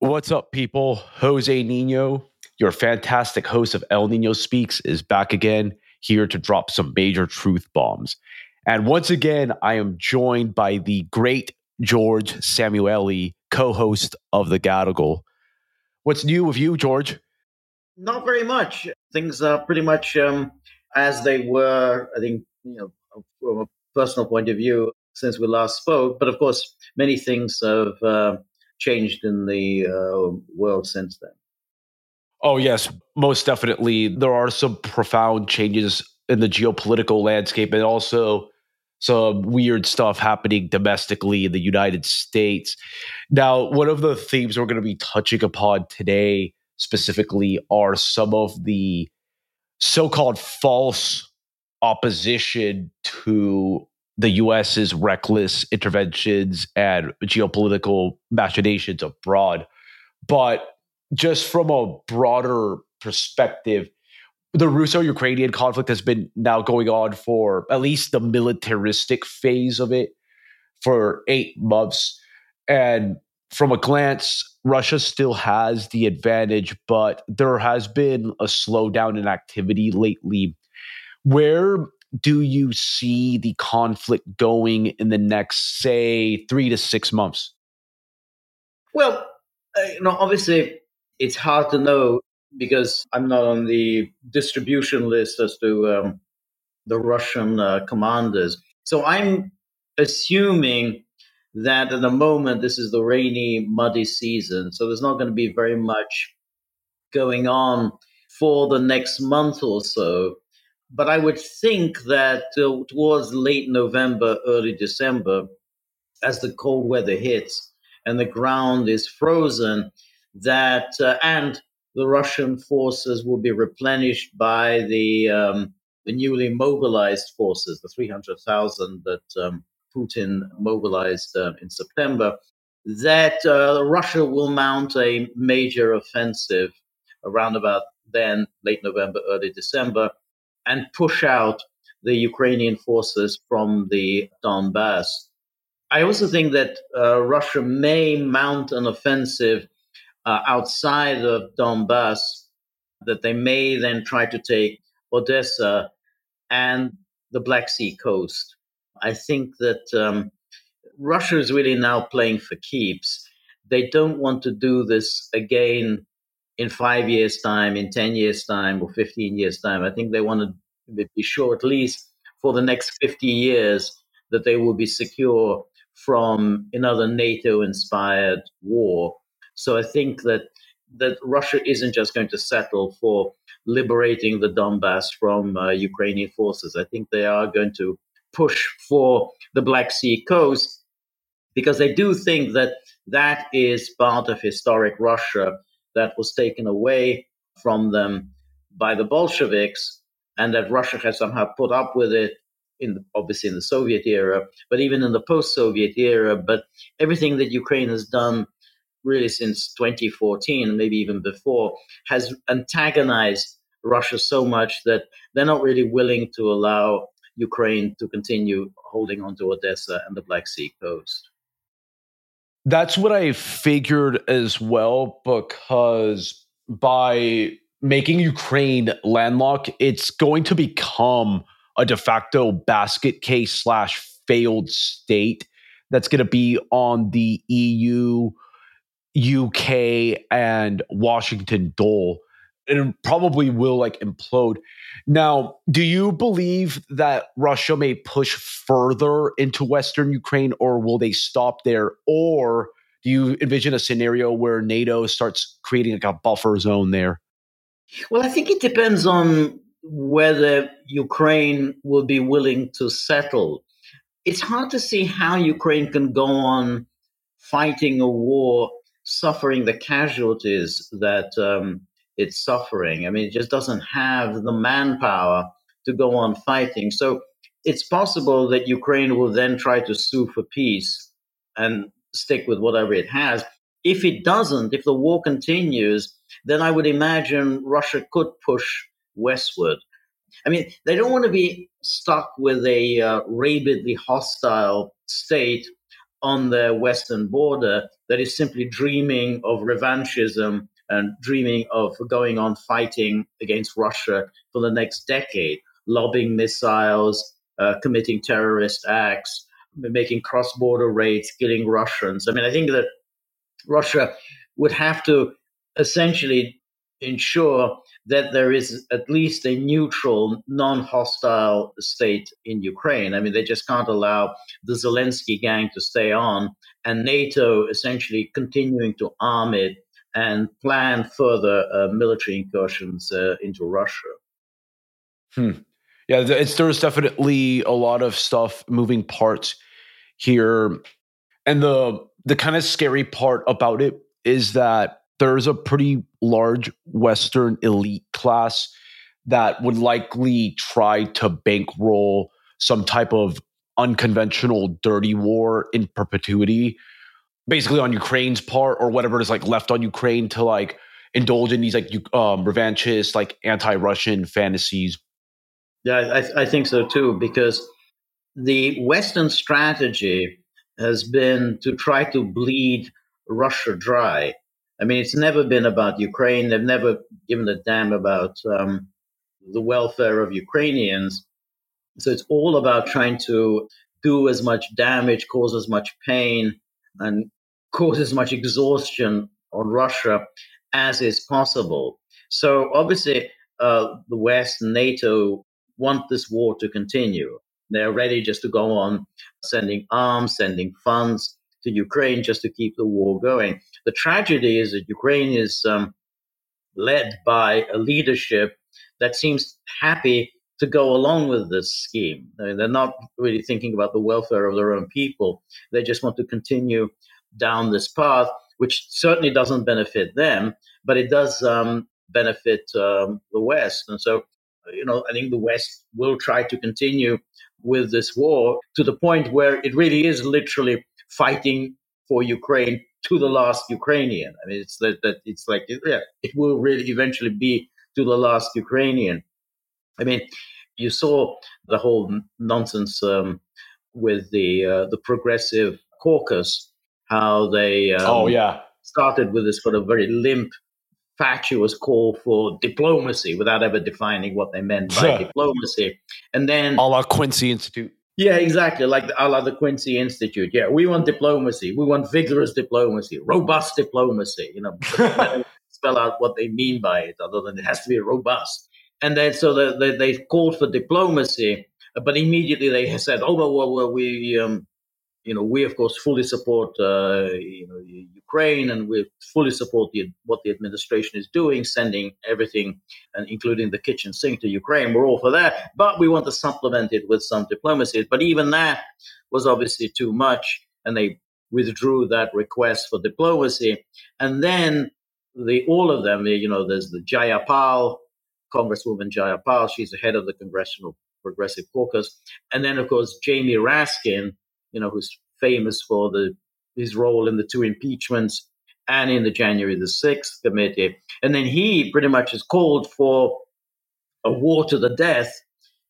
What's up, people? Jose Nino, your fantastic host of El Nino Speaks, is back again, here to drop some major truth bombs. And once again, I am joined by the great George Szamuely, co host of The Gaggle. What's new with you, George? Not very much. Things are pretty much um, as they were, I think, you know, from a personal point of view since we last spoke. But of course, many things have. Uh, changed in the uh, world since then. Oh, yes, most definitely. There are some profound changes in the geopolitical landscape and also some weird stuff happening domestically in the United States. Now, one of the themes we're going to be touching upon today specifically are some of the so called false opposition to the US's reckless interventions and geopolitical machinations abroad. But just from a broader perspective, the Russo Ukrainian conflict has been now going on for at least the militaristic phase of it for eight months. And from a glance, Russia still has the advantage, but there has been a slowdown in activity lately. Where do you see the conflict going in the next, say, three to six months? Well, uh, you know, obviously, it's hard to know because I'm not on the distribution list as to um, the Russian uh, commanders. So I'm assuming that at the moment this is the rainy, muddy season. So there's not going to be very much going on for the next month or so. But I would think that uh, towards late November, early December, as the cold weather hits and the ground is frozen, that uh, and the Russian forces will be replenished by the um, the newly mobilized forces, the 300,000 that um, Putin mobilized uh, in September, that uh, Russia will mount a major offensive around about then, late November, early December, and push out the Ukrainian forces from the Donbass. I also think that uh, Russia may mount an offensive uh, outside of Donbass, that they may then try to take Odessa and the Black Sea coast. I think that um, Russia is really now playing for keeps. They don't want to do this again in five years' time, in 10 years' time, or 15 years' time. I think they want to be sure, at least for the next 50 years, that they will be secure from another NATO inspired war. So I think that that Russia isn't just going to settle for liberating the Donbass from uh, Ukrainian forces. I think they are going to push for the Black Sea coast because they do think that that is part of historic Russia that was taken away from them by the Bolsheviks, and that Russia has somehow put up with it in the, obviously in the Soviet era, but even in the post-Soviet era. But everything that Ukraine has done, really since 2014, maybe even before, has antagonized Russia so much that they're not really willing to allow Ukraine to continue holding on to Odessa and the Black Sea coast. That's what I figured as well, because by making Ukraine landlocked, it's going to become a de facto basket case slash failed state that's going to be on the EU, UK, and Washington dole. And it probably will like implode. Now, do you believe that Russia may push further into Western Ukraine or will they stop there? Or do you envision a scenario where NATO starts creating like a buffer zone there? Well, I think it depends on whether Ukraine will be willing to settle. It's hard to see how Ukraine can go on fighting a war, suffering the casualties that um, it's suffering. I mean, it just doesn't have the manpower to go on fighting. So it's possible that Ukraine will then try to sue for peace and stick with whatever it has. If it doesn't, if the war continues, then I would imagine Russia could push westward. I mean, they don't want to be stuck with a uh, rabidly hostile state on their western border that is simply dreaming of revanchism and dreaming of going on fighting against Russia for the next decade, lobbing missiles, uh, committing terrorist acts, making cross border raids, killing Russians. I mean, I think that Russia would have to essentially ensure that there is at least a neutral, non hostile state in Ukraine. I mean, they just can't allow the Zelensky gang to stay on and NATO essentially continuing to arm it and plan further uh, military incursions uh, into Russia. Hmm. Yeah, it's, there's definitely a lot of stuff, moving parts here. And the the kind of scary part about it is that there's a pretty large Western elite class that would likely try to bankroll some type of unconventional dirty war in perpetuity, basically on Ukraine's part or whatever is like left on Ukraine to like indulge in these like um, revanchist, like anti-Russian fantasies. Yeah, I, I think so too, because the Western strategy has been to try to bleed Russia dry I mean, it's never been about Ukraine. They've never given a damn about um, the welfare of Ukrainians. So it's all about trying to do as much damage, cause as much pain, and cause as much exhaustion on Russia as is possible. So obviously, uh, the West and NATO want this war to continue. They're ready just to go on sending arms, sending funds to Ukraine just to keep the war going. The tragedy is that Ukraine is um, led by a leadership that seems happy to go along with this scheme. I mean, they're not really thinking about the welfare of their own people. They just want to continue down this path, which certainly doesn't benefit them, but it does um, benefit um, the West. And so, you know, I think the West will try to continue with this war to the point where it really is literally fighting for Ukraine to the last Ukrainian. I mean, it's that, that it's like yeah, it will really eventually be to the last Ukrainian. I mean, you saw the whole nonsense um, with the uh, the progressive caucus, how they um, oh yeah started with this sort of very limp, fatuous call for diplomacy without ever defining what they meant by diplomacy, and then a la Quincy Institute. Yeah, exactly. Like the, a la the Quincy Institute. Yeah, we want diplomacy. We want vigorous diplomacy, robust diplomacy. You know, spell out what they mean by it, other than it has to be robust. And then so the, the, they called for diplomacy, but immediately they said, "Oh well, well we um, you know, we of course fully support uh, you know Ukraine, and we fully support the, what the administration is doing, sending everything, and including the kitchen sink to Ukraine. We're all for that, but we want to supplement it with some diplomacy. But even that was obviously too much, and they withdrew that request for diplomacy. And then the all of them, you know, there's the Jayapal, Congresswoman Jayapal, she's the head of the Congressional Progressive Caucus, and then of course Jamie Raskin you know, who's famous for the his role in the two impeachments and in the January the 6th committee. And then he pretty much has called for a war to the death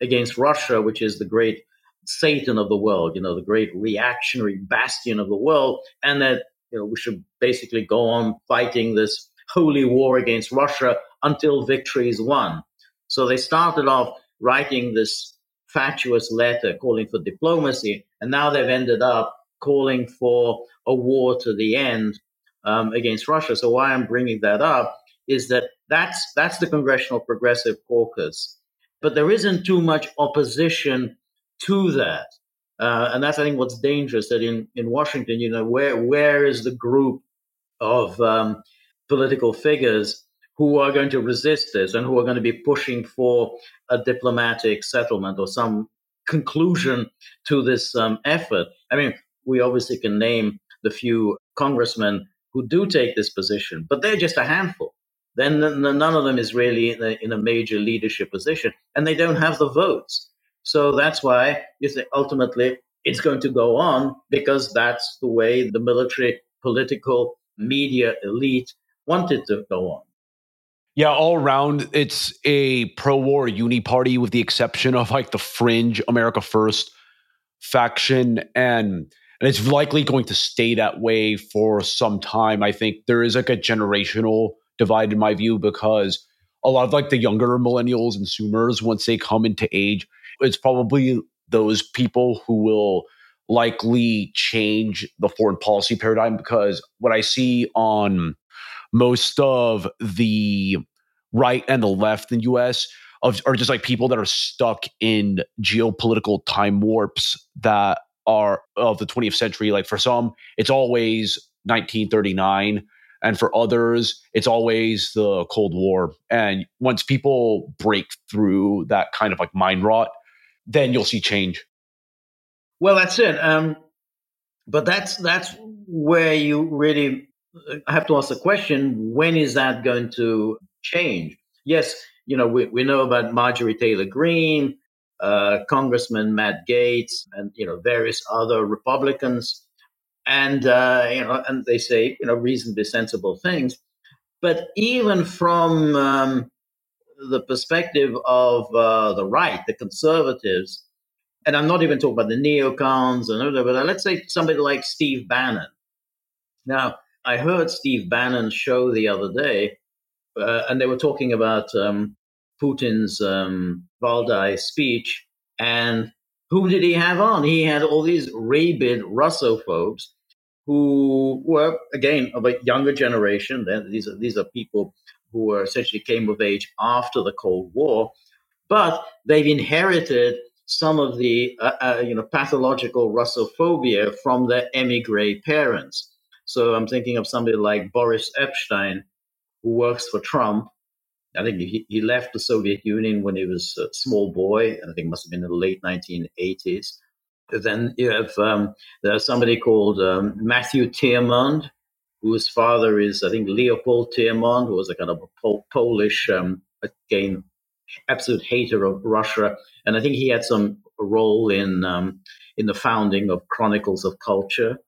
against Russia, which is the great Satan of the world, you know, the great reactionary bastion of the world, and that, you know, we should basically go on fighting this holy war against Russia until victory is won. So they started off writing this fatuous letter calling for diplomacy, and now they've ended up calling for a war to the end um, against Russia. So why I'm bringing that up is that that's that's the Congressional Progressive Caucus, but there isn't too much opposition to that. Uh, and that's, I think, what's dangerous that in, in Washington, you know, where where is the group of um, political figures who are going to resist this and who are going to be pushing for a diplomatic settlement or some conclusion to this um, effort. I mean, we obviously can name the few congressmen who do take this position, but they're just a handful. Then none of them is really in a, in a major leadership position, and they don't have the votes. So that's why you say ultimately it's going to go on because that's the way the military, political, media elite wanted to go on. Yeah, all around, it's a pro-war uni party, with the exception of like the fringe America First faction, and and it's likely going to stay that way for some time. I think there is like a generational divide in my view because a lot of like the younger millennials and Zoomers, once they come into age, it's probably those people who will likely change the foreign policy paradigm because what I see on most of the right and the left in the US of, are just like people that are stuck in geopolitical time warps that are of the 20th century. Like for some, it's always 1939. And for others, it's always the Cold War. And once people break through that kind of like mind rot, then you'll see change. Well, that's it. Um, but that's that's where you really have to ask the question: When is that going to change? Yes, you know we, we know about Marjorie Taylor Greene, uh, Congressman Matt Gaetz, and you know various other Republicans, and uh, you know, and they say you know reasonably sensible things. But even from um, the perspective of uh, the right, the conservatives, and I'm not even talking about the neocons and but let's say somebody like Steve Bannon. Now, I heard Steve Bannon's show the other day, uh, and they were talking about um, Putin's um, Valdai speech, and who did he have on? He had all these rabid Russophobes who were, again, of a younger generation. These are these are people who essentially came of age after the Cold War, but they've inherited some of the uh, uh, you know pathological Russophobia from their emigre parents. So I'm thinking of somebody like Boris Epshteyn, who works for Trump. I think he, he left the Soviet Union when he was a small boy. I think it must have been in the late 1980s. Then you have um, there's somebody called um, Matthew Tyrmand, whose father is, I think, Leopold Tyrmand, who was a kind of a Pol- Polish, um, again, absolute hater of Russia. And I think he had some role in um, in the founding of Chronicles of Culture.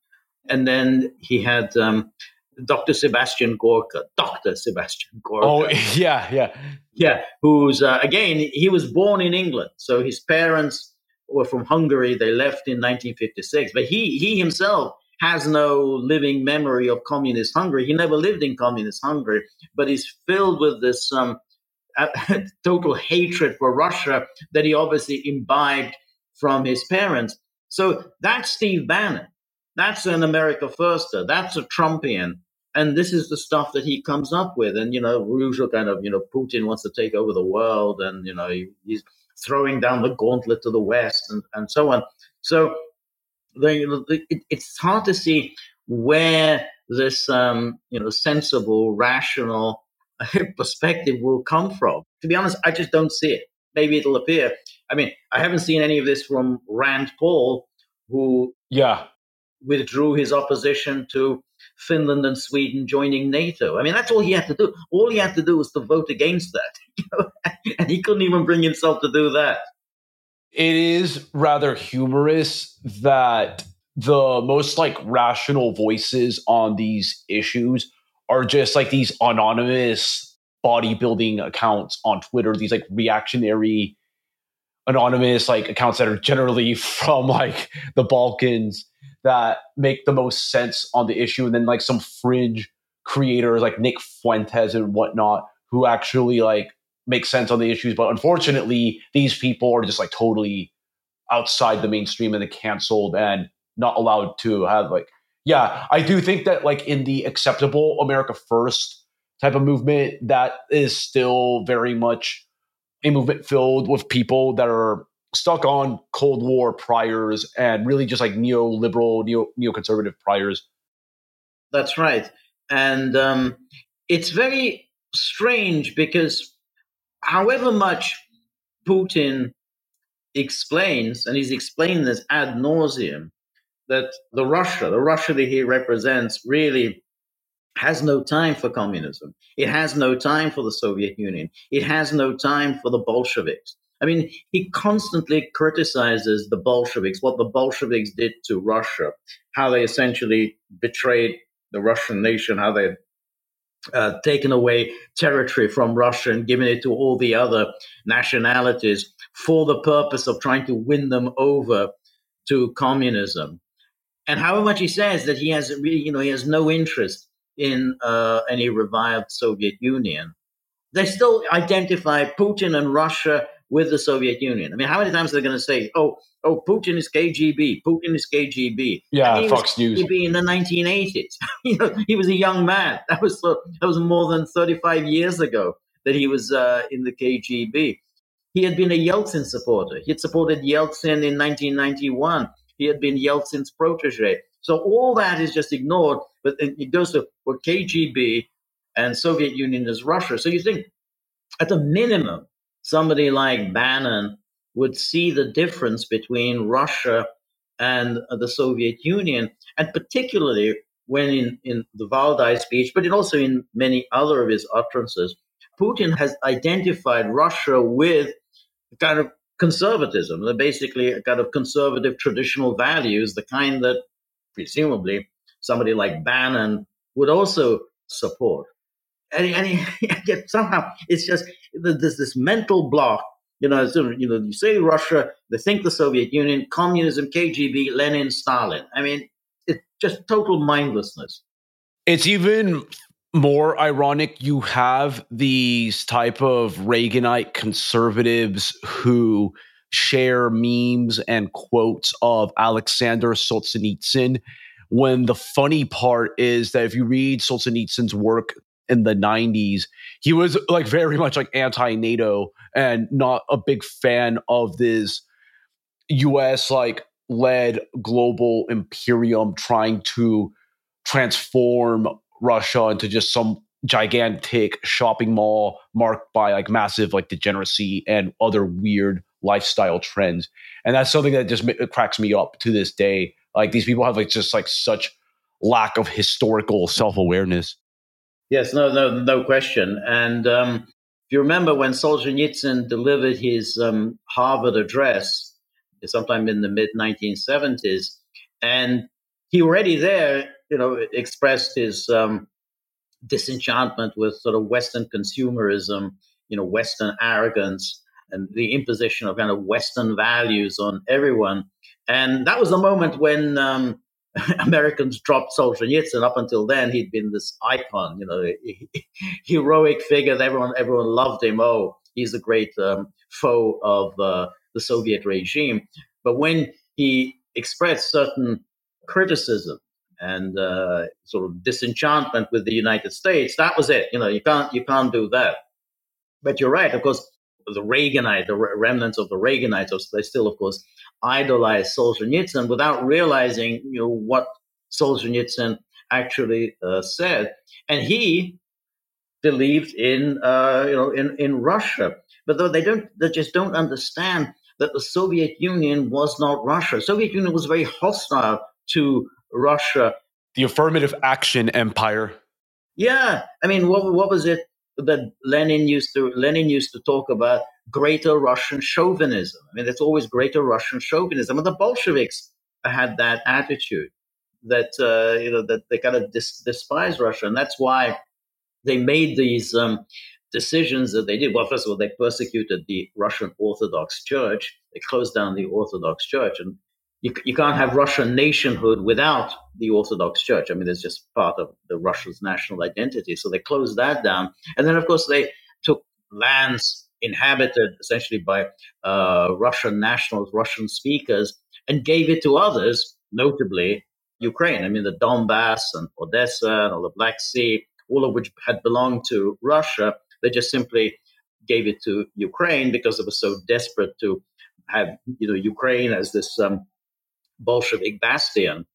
And then he had um, Dr. Sebastian Gorka, Dr. Sebastian Gorka. Oh, yeah, yeah. Yeah, who's, uh, again, he was born in England. So his parents were from Hungary. They left in 1956. But he, he himself has no living memory of communist Hungary. He never lived in communist Hungary, but he's filled with this um, total hatred for Russia that he obviously imbibed from his parents. So that's Steve Bannon. That's an America Firster. That's a Trumpian. And this is the stuff that he comes up with. And, you know, usual kind of, you know, Putin wants to take over the world and, you know, he, he's throwing down the gauntlet to the West and, and so on. So the, it, it's hard to see where this um, you know sensible, rational perspective will come from. To be honest, I just don't see it. Maybe it'll appear. I mean, I haven't seen any of this from Rand Paul, who yeah withdrew his opposition to Finland and Sweden joining NATO. I mean, that's all he had to do. All he had to do was to vote against that, and he couldn't even bring himself to do that it is rather humorous that the most like rational voices on these issues are just like these anonymous bodybuilding accounts on Twitter, these like reactionary anonymous like accounts that are generally from like the Balkans that make the most sense on the issue, and then like some fringe creators like Nick Fuentes and whatnot who actually like make sense on the issues. But unfortunately, these people are just like totally outside the mainstream and they canceled and not allowed to have like yeah i do think that like in the acceptable america first type of movement that is still very much a movement filled with people that are stuck on cold war priors and really just like neoliberal neo neoconservative priors that's right and um, it's very strange because however much Putin explains, and he's explained this ad nauseum, that the Russia, the Russia that he represents, really has no time for communism. It has no time for the Soviet Union. It has no time for the Bolsheviks. I mean, he constantly criticizes the Bolsheviks, what the Bolsheviks did to Russia, how they essentially betrayed the Russian nation, how they uh, taken away territory from Russia and given it to all the other nationalities for the purpose of trying to win them over to communism. And however much he says that he has really, you know, he has no interest in uh, any revived Soviet Union, they still identify Putin and Russia with the Soviet Union. I mean, how many times are they going to say, "Oh, oh, Putin is KGB, Putin is KGB"? Yeah, I mean, Fox News. KGB in the 1980s. you know, he was a young man. That was that was more than 35 years ago that he was uh, in the KGB. He had been a Yeltsin supporter. He had supported Yeltsin in 1991. He had been Yeltsin's protege. So all that is just ignored. But it goes to well, KGB and Soviet Union is Russia. So you think, at the minimum, somebody like Bannon would see the difference between Russia and the Soviet Union, and particularly when in, in the Valdai speech, but also in many other of his utterances, Putin has identified Russia with kind of conservatism, basically kind of conservative traditional values, the kind that presumably somebody like Bannon would also support. And, yet somehow it's just there's this mental block. You know, you know, you say Russia, they think the Soviet Union, communism, KGB, Lenin, Stalin. I mean, it's just total mindlessness. It's even more ironic you have these type of Reaganite conservatives who share memes and quotes of Alexander Solzhenitsyn when the funny part is that if you read Solzhenitsyn's work in the 90s, he was like very much like anti-NATO and not a big fan of this US like led global imperium trying to transform Russia into just some gigantic shopping mall marked by like massive like degeneracy and other weird lifestyle trends. And that's something that just cracks me up to this day. Like these people have like just like such lack of historical self-awareness. Yes, no, no, no question. And um, if you remember when Solzhenitsyn delivered his um, Harvard address, sometime in the mid 1970s, and he already there you know, expressed his um, disenchantment with sort of Western consumerism, you know, Western arrogance, and the imposition of kind of Western values on everyone. And that was the moment when um, Americans dropped Solzhenitsyn. Up until then, he'd been this icon, you know, heroic figure. Everyone everyone loved him. Oh, he's a great um, foe of uh, the Soviet regime. But when he expressed certain criticism and uh, sort of disenchantment with the United States. That was it. You know, you can't you can't do that. But you're right. Of course, the Reaganite, the remnants of the Reaganites, they still, of course, idolize Solzhenitsyn without realizing, you know, what Solzhenitsyn actually uh, said. And he believed in, uh, you know, in, in Russia. But though they don't, they just don't understand that the Soviet Union was not Russia. Soviet Union was very hostile to Russia. The affirmative action empire. Yeah, I mean, what what was it that Lenin used to Lenin used to talk about? Greater Russian chauvinism. I mean, it's always greater Russian chauvinism, and the Bolsheviks had that attitude that uh, you know that they kind of dis- despise Russia, and that's why they made these um, decisions that they did. Well, first of all, they persecuted the Russian Orthodox Church. They closed down the Orthodox Church, and you, you can't have Russian nationhood without the Orthodox Church. I mean, it's just part of the Russia's national identity. So they closed that down. And then, of course, they took lands inhabited essentially by uh, Russian nationals, Russian speakers, and gave it to others, notably Ukraine. I mean, the Donbass and Odessa and all the Black Sea, all of which had belonged to Russia, they just simply gave it to Ukraine because they were so desperate to have you know Ukraine as this um, Bolshevik bastion.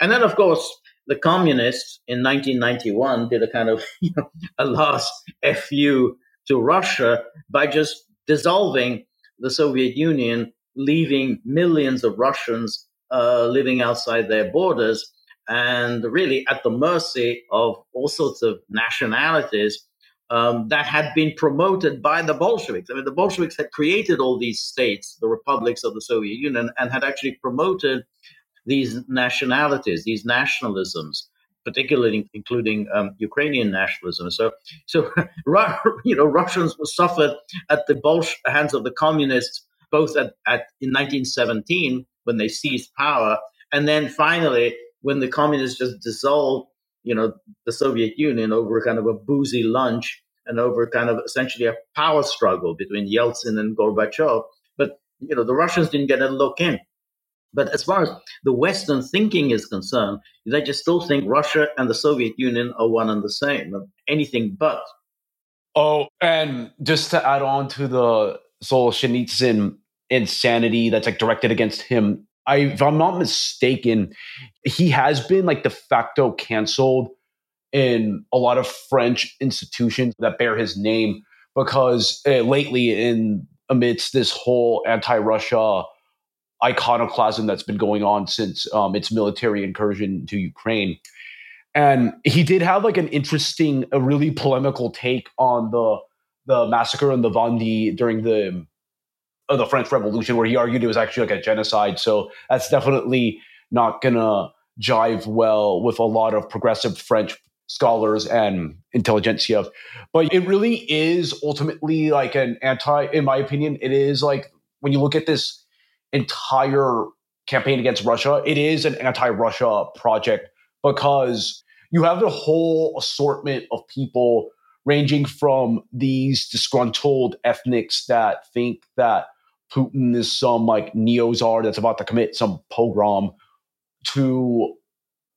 And then, of course, the communists in 1991 did a kind of you know, a last fu to Russia by just dissolving the Soviet Union, leaving millions of Russians uh, living outside their borders and really at the mercy of all sorts of nationalities um, that had been promoted by the Bolsheviks. I mean, the Bolsheviks had created all these states, the republics of the Soviet Union, and had actually promoted these nationalities, these nationalisms, particularly including um, Ukrainian nationalism. So, so you know, Russians were suffered at the Bolsh- hands of the communists, both at, at in 1917 when they seized power, And then finally, when the communists just dissolved, you know, the Soviet Union over kind of a boozy lunch and over kind of essentially a power struggle between Yeltsin and Gorbachev. But, you know, the Russians didn't get a look in. But as far as the Western thinking is concerned, they just still think Russia and the Soviet Union are one and the same, anything but. Oh, and just to add on to the Solzhenitsyn insanity that's like directed against him, I, if I'm not mistaken, he has been like de facto canceled in a lot of French institutions that bear his name because uh, lately, in amidst this whole anti-Russia iconoclasm that's been going on since um, its military incursion to Ukraine. And he did have like an interesting, a really polemical take on the the massacre in the Vendée during the of the French Revolution, where he argued it was actually like a genocide. So that's definitely not gonna jive well with a lot of progressive French scholars and intelligentsia. But it really is ultimately like an anti, in my opinion, it is like when you look at this entire campaign against Russia, it is an anti Russia project because you have the whole assortment of people ranging from these disgruntled ethnics that think that Putin is some like neo czar that's about to commit some pogrom to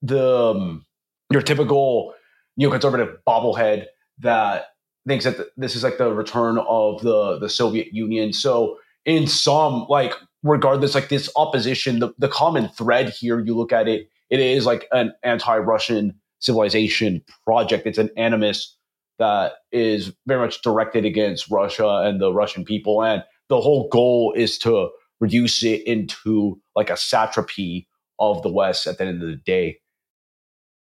the um, your typical neoconservative bobblehead that thinks that this is like the return of the the Soviet Union. So in some like regardless, like this opposition, the, the common thread here, you look at it, it is like an anti-Russian civilization project. It's an animus that is very much directed against Russia and the Russian people. And the whole goal is to reduce it into like a satrapy of the West at the end of the day.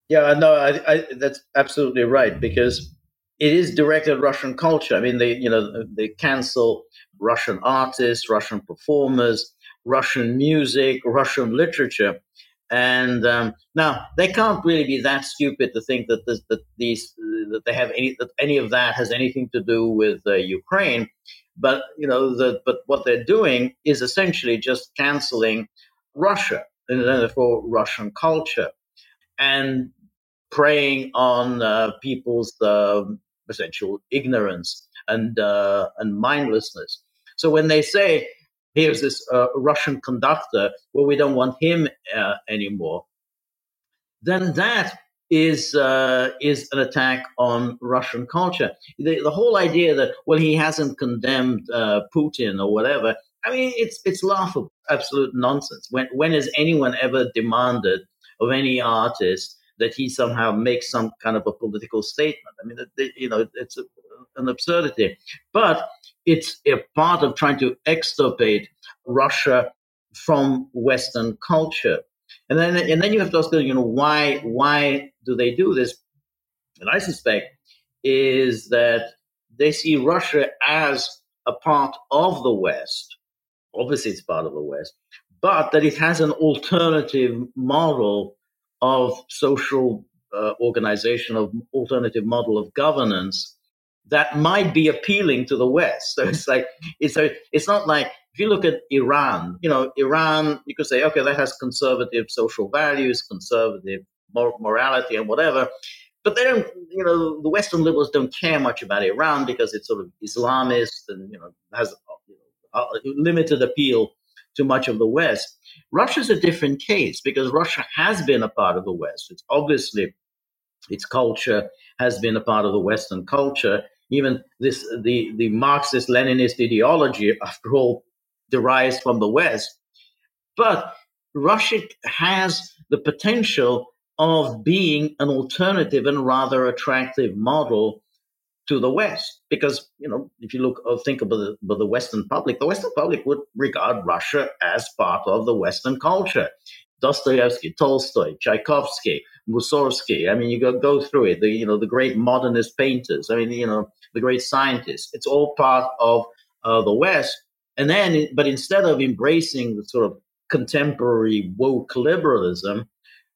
Yeah, no, I, I, that's absolutely right because it is directed at Russian culture. I mean, they you know they cancel Russian artists, Russian performers, Russian music, Russian literature. And um, now they can't really be that stupid to think that this, that these that they have any that any of that has anything to do with uh, Ukraine. But you know, the, but what they're doing is essentially just canceling Russia and therefore Russian culture and preying on uh, people's uh, essential ignorance and uh, and mindlessness. So when they say, here's this uh, Russian conductor, well, we don't want him uh, anymore, then that is uh, is an attack on Russian culture. The, the, whole idea that well he hasn't condemned uh, Putin or whatever. I mean, it's it's laughable, absolute nonsense. When when has anyone ever demanded of any artist that he somehow makes some kind of a political statement? I mean, you know, it's a, an absurdity. But it's a part of trying to extirpate Russia from Western culture. And then, and then you have to ask, you know, why, why do they do this? And I suspect is that they see Russia as a part of the West. Obviously, it's part of the West, but that it has an alternative model of social uh, organization, of alternative model of governance that might be appealing to the West. So it's like it's a, it's not like if you look at Iran, you know, Iran, you could say, okay, that has conservative social values, conservative mor- morality, and whatever. But they don't, you know, the Western liberals don't care much about Iran because it's sort of Islamist and you know has you know, limited appeal to much of the West. Russia's a different case because Russia has been a part of the West. It's obviously its culture has been a part of the Western culture. Even this, the, the Marxist Leninist ideology, after all, derives from the West. But Russia has the potential of being an alternative and rather attractive model to the West. Because, you know, if you look or think about the, about the Western public, the Western public would regard Russia as part of the Western culture. Dostoevsky, Tolstoy, Tchaikovsky, Mussorgsky. I mean, you go go through it. The you know the great modernist painters. I mean, you know the great scientists. It's all part of uh, the West. And then, but instead of embracing the sort of contemporary woke liberalism,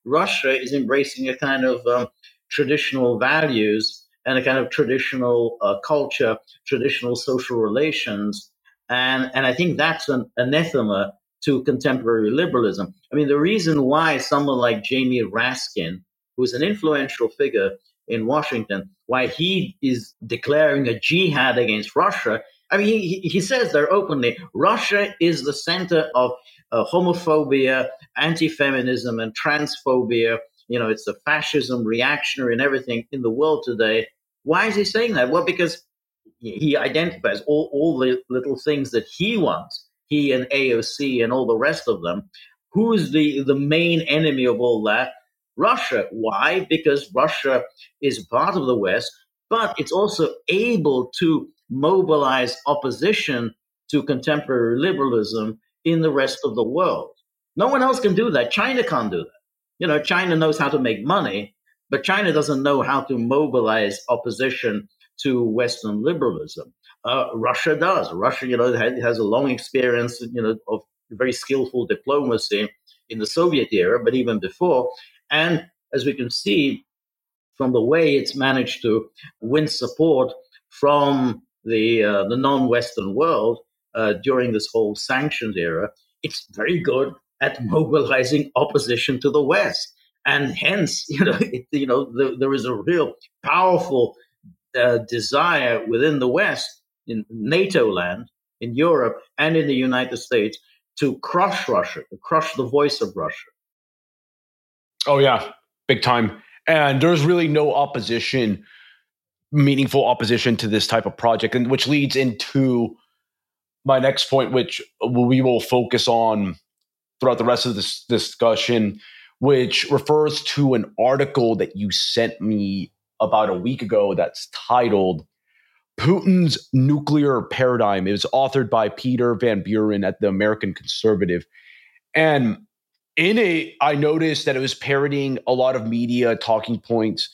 Russia is embracing a kind of um, traditional values and a kind of traditional uh, culture, traditional social relations, and and I think that's an anathema to contemporary liberalism. I mean, the reason why someone like Jamie Raskin, who's an influential figure in Washington, why he is declaring a jihad against Russia. I mean, he, he says there openly Russia is the center of uh, homophobia, anti feminism, and transphobia. You know, it's the fascism, reactionary, and everything in the world today. Why is he saying that? Well, because he identifies all, all the little things that he wants, he and AOC and all the rest of them. Who is the, the main enemy of all that? Russia. Why? Because Russia is part of the West, but it's also able to mobilize opposition to contemporary liberalism in the rest of the world. No one else can do that. China can't do that. You know, China knows how to make money, but China doesn't know how to mobilize opposition to Western liberalism. Uh, Russia does. Russia, you know, has a long experience, you know, of very skillful diplomacy in the Soviet era, but even before. And as we can see from the way it's managed to win support from the uh, the non-Western world uh, during this whole sanctions era, it's very good at mobilizing opposition to the West, and hence, you know, it, you know, the, there is a real powerful uh, desire within the West, in NATO land, in Europe, and in the United States to crush Russia, to crush the voice of Russia. Oh, yeah, big time. And there's really no opposition, meaningful opposition to this type of project, and which leads into my next point, which we will focus on throughout the rest of this discussion, which refers to an article that you sent me about a week ago that's titled Putin's Nuclear Paradigm. It was authored by Peter Van Buren at the American Conservative. And in it, I noticed that it was parodying a lot of media talking points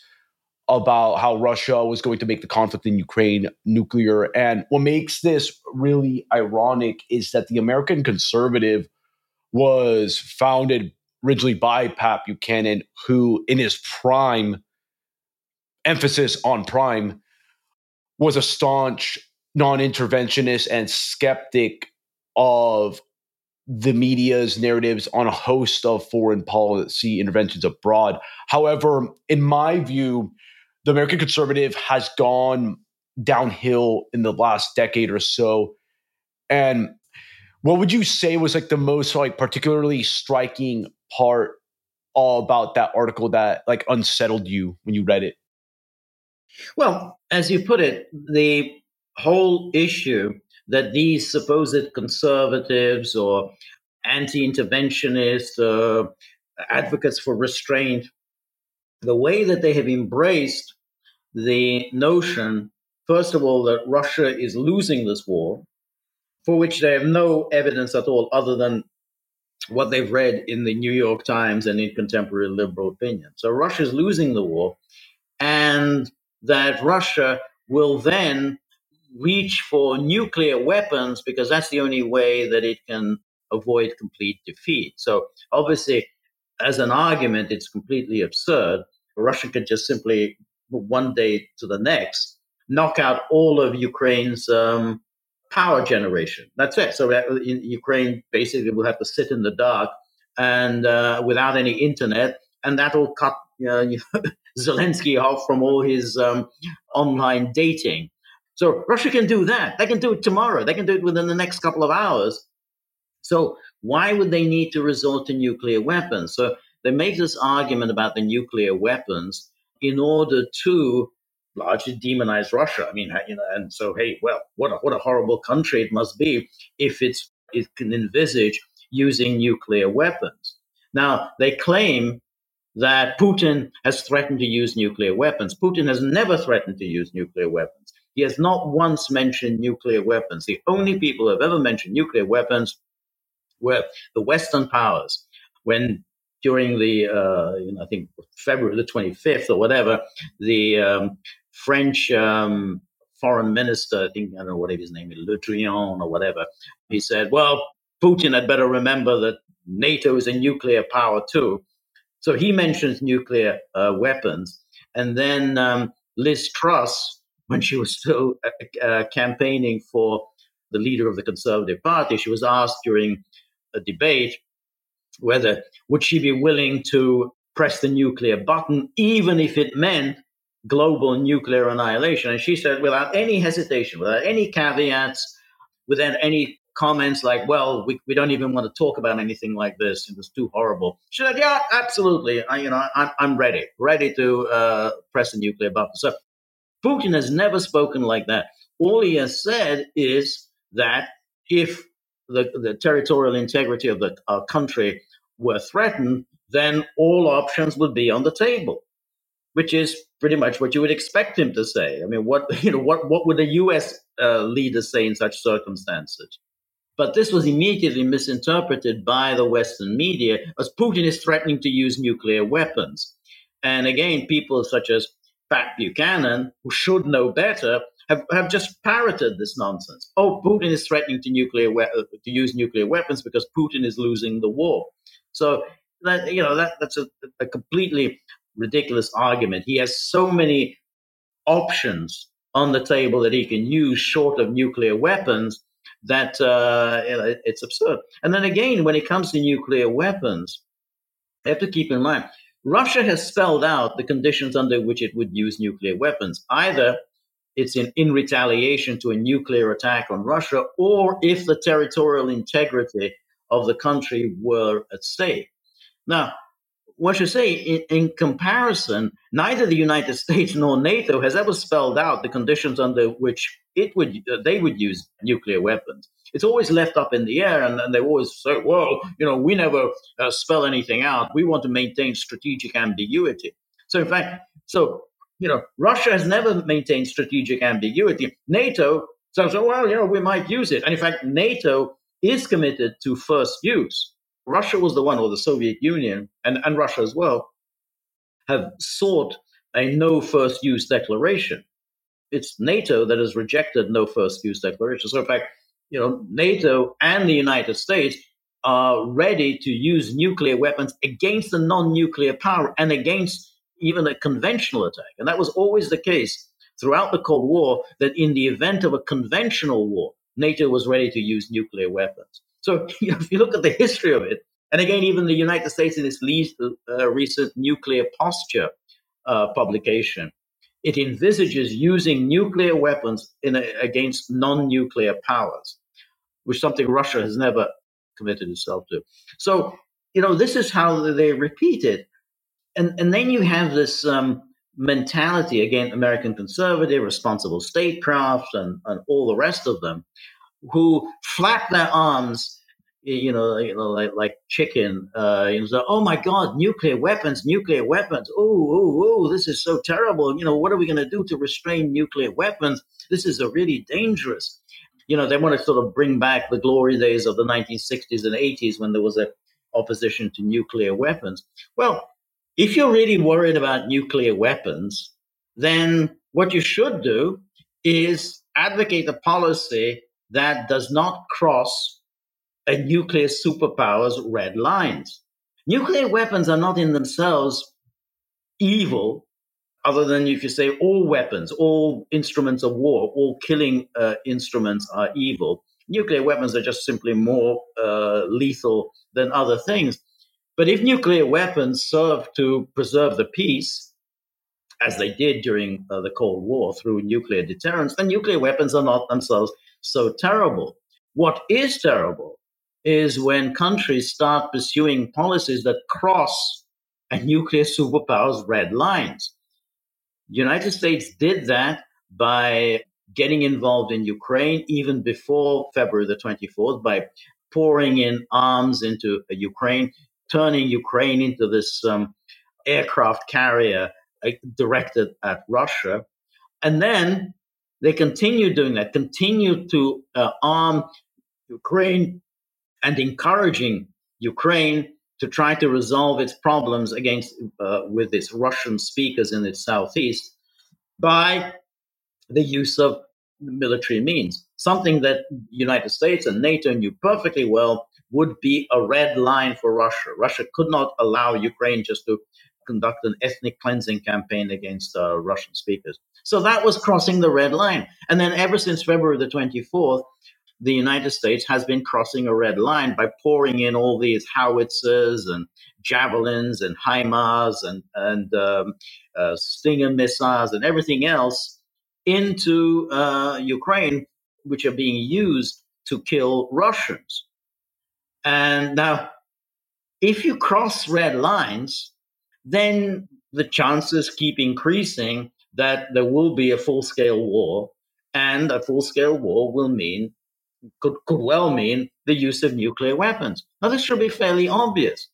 about how Russia was going to make the conflict in Ukraine nuclear. And what makes this really ironic is that the American Conservative was founded originally by Pat Buchanan, who in his prime emphasis on Prime, was a staunch non interventionist and skeptic of the media's narratives on a host of foreign policy interventions abroad. However, in my view, the American conservative has gone downhill in the last decade or so. And what would you say was like the most like particularly striking part all about that article that like unsettled you when you read it? Well, as you put it, the whole issue that these supposed conservatives or anti interventionists, uh, advocates for restraint, the way that they have embraced the notion, first of all, that Russia is losing this war, for which they have no evidence at all other than what they've read in the New York Times and in contemporary liberal opinion. So Russia is losing the war. And that Russia will then reach for nuclear weapons because that's the only way that it can avoid complete defeat. So, obviously, as an argument, it's completely absurd. Russia could just simply, one day to the next, knock out all of Ukraine's um, power generation. That's it. So, Ukraine basically will have to sit in the dark and uh, without any internet, and that will cut know, Zelensky off from all his um, online dating. So Russia can do that. They can do it tomorrow. They can do it within the next couple of hours. So why would they need to resort to nuclear weapons? So they make this argument about the nuclear weapons in order to largely demonize Russia. I mean, you know, and so hey, well, what a, what a horrible country it must be if it's it can envisage using nuclear weapons. Now they claim that Putin has threatened to use nuclear weapons. Putin has never threatened to use nuclear weapons. He has not once mentioned nuclear weapons. The only people who have ever mentioned nuclear weapons were the Western powers. When during the, uh, I think February the 25th or whatever, the um, French um, foreign minister, I think, I don't know what his name is, Le Drian or whatever, he said, well, Putin had better remember that NATO is a nuclear power too. So he mentions nuclear uh, weapons. And then um, Liz Truss, when she was still uh, uh, campaigning for the leader of the Conservative Party, she was asked during a debate whether would she be willing to press the nuclear button, even if it meant global nuclear annihilation. And she said, without any hesitation, without any caveats, without any comments like, well, we, we don't even want to talk about anything like this. It was too horrible. She said, yeah, absolutely. I, you know, I'm, I'm ready, ready to uh, press the nuclear button. So Putin has never spoken like that. All he has said is that if the, the territorial integrity of the uh, country were threatened, then all options would be on the table, which is pretty much what you would expect him to say. I mean, what you know, what what would a U.S. Uh, leader say in such circumstances? But this was immediately misinterpreted by the Western media as Putin is threatening to use nuclear weapons. And again, people such as Pat Buchanan, who should know better, have, have just parroted this nonsense. Oh, Putin is threatening to nuclear we- uh, to use nuclear weapons because Putin is losing the war. So that you know that that's a, a completely ridiculous argument. He has so many options on the table that he can use short of nuclear weapons that uh, it's absurd. And then again, when it comes to nuclear weapons, you have to keep in mind Russia has spelled out the conditions under which it would use nuclear weapons. Either it's in, in retaliation to a nuclear attack on Russia, or if the territorial integrity of the country were at stake. Now, what you say, in, in, comparison, neither the United States nor NATO has ever spelled out the conditions under which it would uh, they would use nuclear weapons. It's always left up in the air, and, and they always say, "Well, you know, we never uh, spell anything out. We want to maintain strategic ambiguity." So, in fact, so you know, Russia has never maintained strategic ambiguity. NATO says, "Oh, well, you know, we might use it," and in fact, NATO is committed to first use. Russia was the one, or the Soviet Union, and, and Russia as well, have sought a no first use declaration. It's NATO that has rejected no first use declaration. So, in fact, you know, NATO and the United States are ready to use nuclear weapons against a non nuclear power and against even a conventional attack. And that was always the case throughout the Cold War, that in the event of a conventional war, NATO was ready to use nuclear weapons. So if you look at the history of it, and again, even the United States in its least, uh, recent nuclear posture uh, publication, it envisages using nuclear weapons a, against non-nuclear powers, which is something Russia has never committed itself to. So you know, this is how they repeat it, and and then you have this. Um, mentality again american conservative responsible statecraft and, and all the rest of them who flap their arms, you know, you know like, like chicken. Uh, you know, oh my God, nuclear weapons, nuclear weapons. Oh, oh, oh, this is so terrible. You know, what are we going to do to restrain nuclear weapons? This is a really dangerous. You know, they want to sort of bring back the glory days of the 1960s and 80s when there was a opposition to nuclear weapons. Well, if you're really worried about nuclear weapons, then what you should do is advocate a policy that does not cross a nuclear superpower's red lines. Nuclear weapons are not in themselves evil, other than if you say all weapons, all instruments of war, all killing uh, instruments are evil. Nuclear weapons are just simply more uh, lethal than other things. But if nuclear weapons serve to preserve the peace, as they did during uh, the Cold War through nuclear deterrence, then nuclear weapons are not themselves so terrible. What is terrible is when countries start pursuing policies that cross a nuclear superpower's red lines. The United States did that by getting involved in Ukraine even before February the 24th by pouring in arms into Ukraine, turning Ukraine into this um, aircraft carrier uh, directed at Russia. And then they continue doing that, continue to uh, arm Ukraine and encouraging Ukraine to try to resolve its problems against uh, with its Russian speakers in its southeast by the use of military means. Something that United States and NATO knew perfectly well would be a red line for Russia. Russia could not allow Ukraine just to conduct an ethnic cleansing campaign against uh, Russian speakers. So that was crossing the red line. And then ever since February the 24th, the United States has been crossing a red line by pouring in all these howitzers and javelins and HIMARS and, and um, uh, Stinger missiles and everything else into uh, Ukraine, which are being used to kill Russians. And now, if you cross red lines, then the chances keep increasing that there will be a full scale war. And a full scale war will mean, could, could well mean, the use of nuclear weapons. Now, this should be fairly obvious.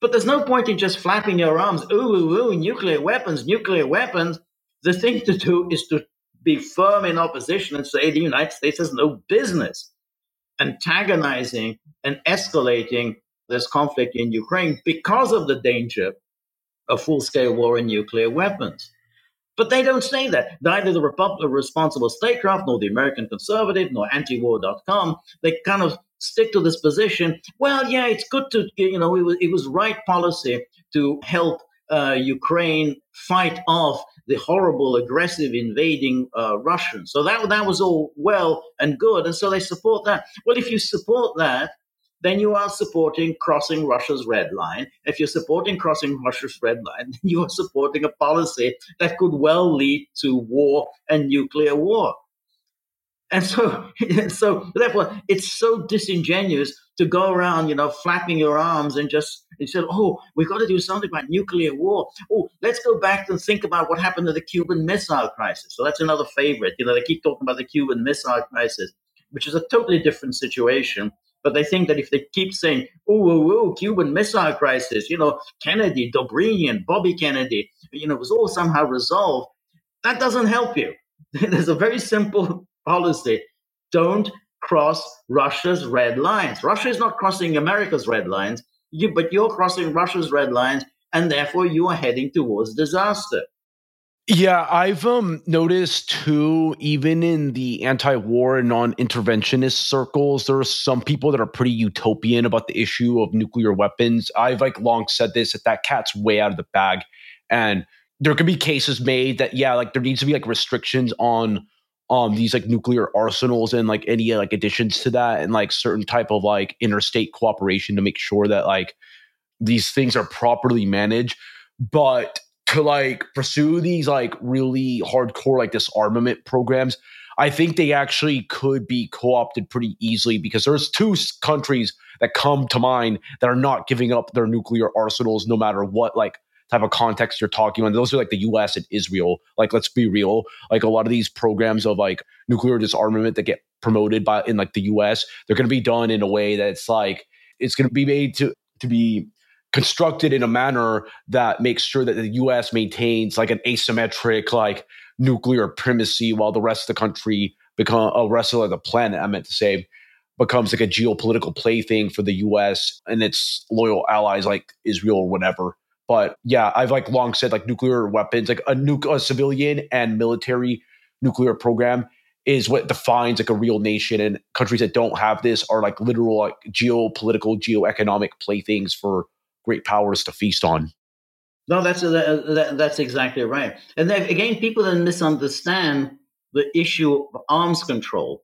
But there's no point in just flapping your arms, ooh, ooh, ooh, nuclear weapons, nuclear weapons. The thing to do is to be firm in opposition and say the United States has no business antagonizing and escalating this conflict in Ukraine because of the danger of full scale war and nuclear weapons. But they don't say that. Neither the Republic of Responsible Statecraft, nor the American Conservative, nor antiwar.com, they kind of stick to this position. Well, yeah, it's good to, you know, it was, it was right policy to help uh, Ukraine fight off the horrible, aggressive, invading uh, Russians. So that that was all well and good, and so they support that. Well, if you support that, then you are supporting crossing Russia's red line. If you're supporting crossing Russia's red line, then you are supporting a policy that could well lead to war and nuclear war. And so, so therefore, it's so disingenuous to go around, you know, flapping your arms and just and said, "Oh, we've got to do something about nuclear war." Oh, let's go back and think about what happened to the Cuban Missile Crisis. So that's another favorite. You know, they keep talking about the Cuban Missile Crisis, which is a totally different situation. But they think that if they keep saying, "Oh, oh, oh, Cuban Missile Crisis," you know, Kennedy, Dobrynin, Bobby Kennedy, you know, it was all somehow resolved. That doesn't help you. There's a very simple policy. Don't cross Russia's red lines. Russia is not crossing America's red lines, you, but you're crossing Russia's red lines, and therefore you are heading towards disaster. Yeah, I've um noticed too, even in the anti-war and non-interventionist circles, there are some people that are pretty utopian about the issue of nuclear weapons. I've like long said this that that cat's way out of the bag, and there could be cases made that yeah, like there needs to be like restrictions on um these like nuclear arsenals and like any like additions to that and like certain type of like interstate cooperation to make sure that like these things are properly managed. But to like pursue these like really hardcore like disarmament programs i think they actually could be co-opted pretty easily because there's two countries that come to mind that are not giving up their nuclear arsenals no matter what like type of context you're talking about. Those are like the US and Israel. Like, let's be real. Like a lot of these programs of like nuclear disarmament that get promoted by in like the US, they're gonna be done in a way that's like it's gonna be made to to be constructed in a manner that makes sure that the US maintains like an asymmetric like nuclear primacy while the rest of the country become a uh, rest of the planet, I meant to say, becomes like a geopolitical plaything for the US and its loyal allies like Israel or whatever. But yeah, I've like long said like nuclear weapons, like a, nu- a civilian and military nuclear program is what defines like a real nation. And countries that don't have this are like literal like geopolitical geoeconomic playthings for great powers to feast on. No that's uh, that, that's exactly right. And then, again people then misunderstand the issue of arms control.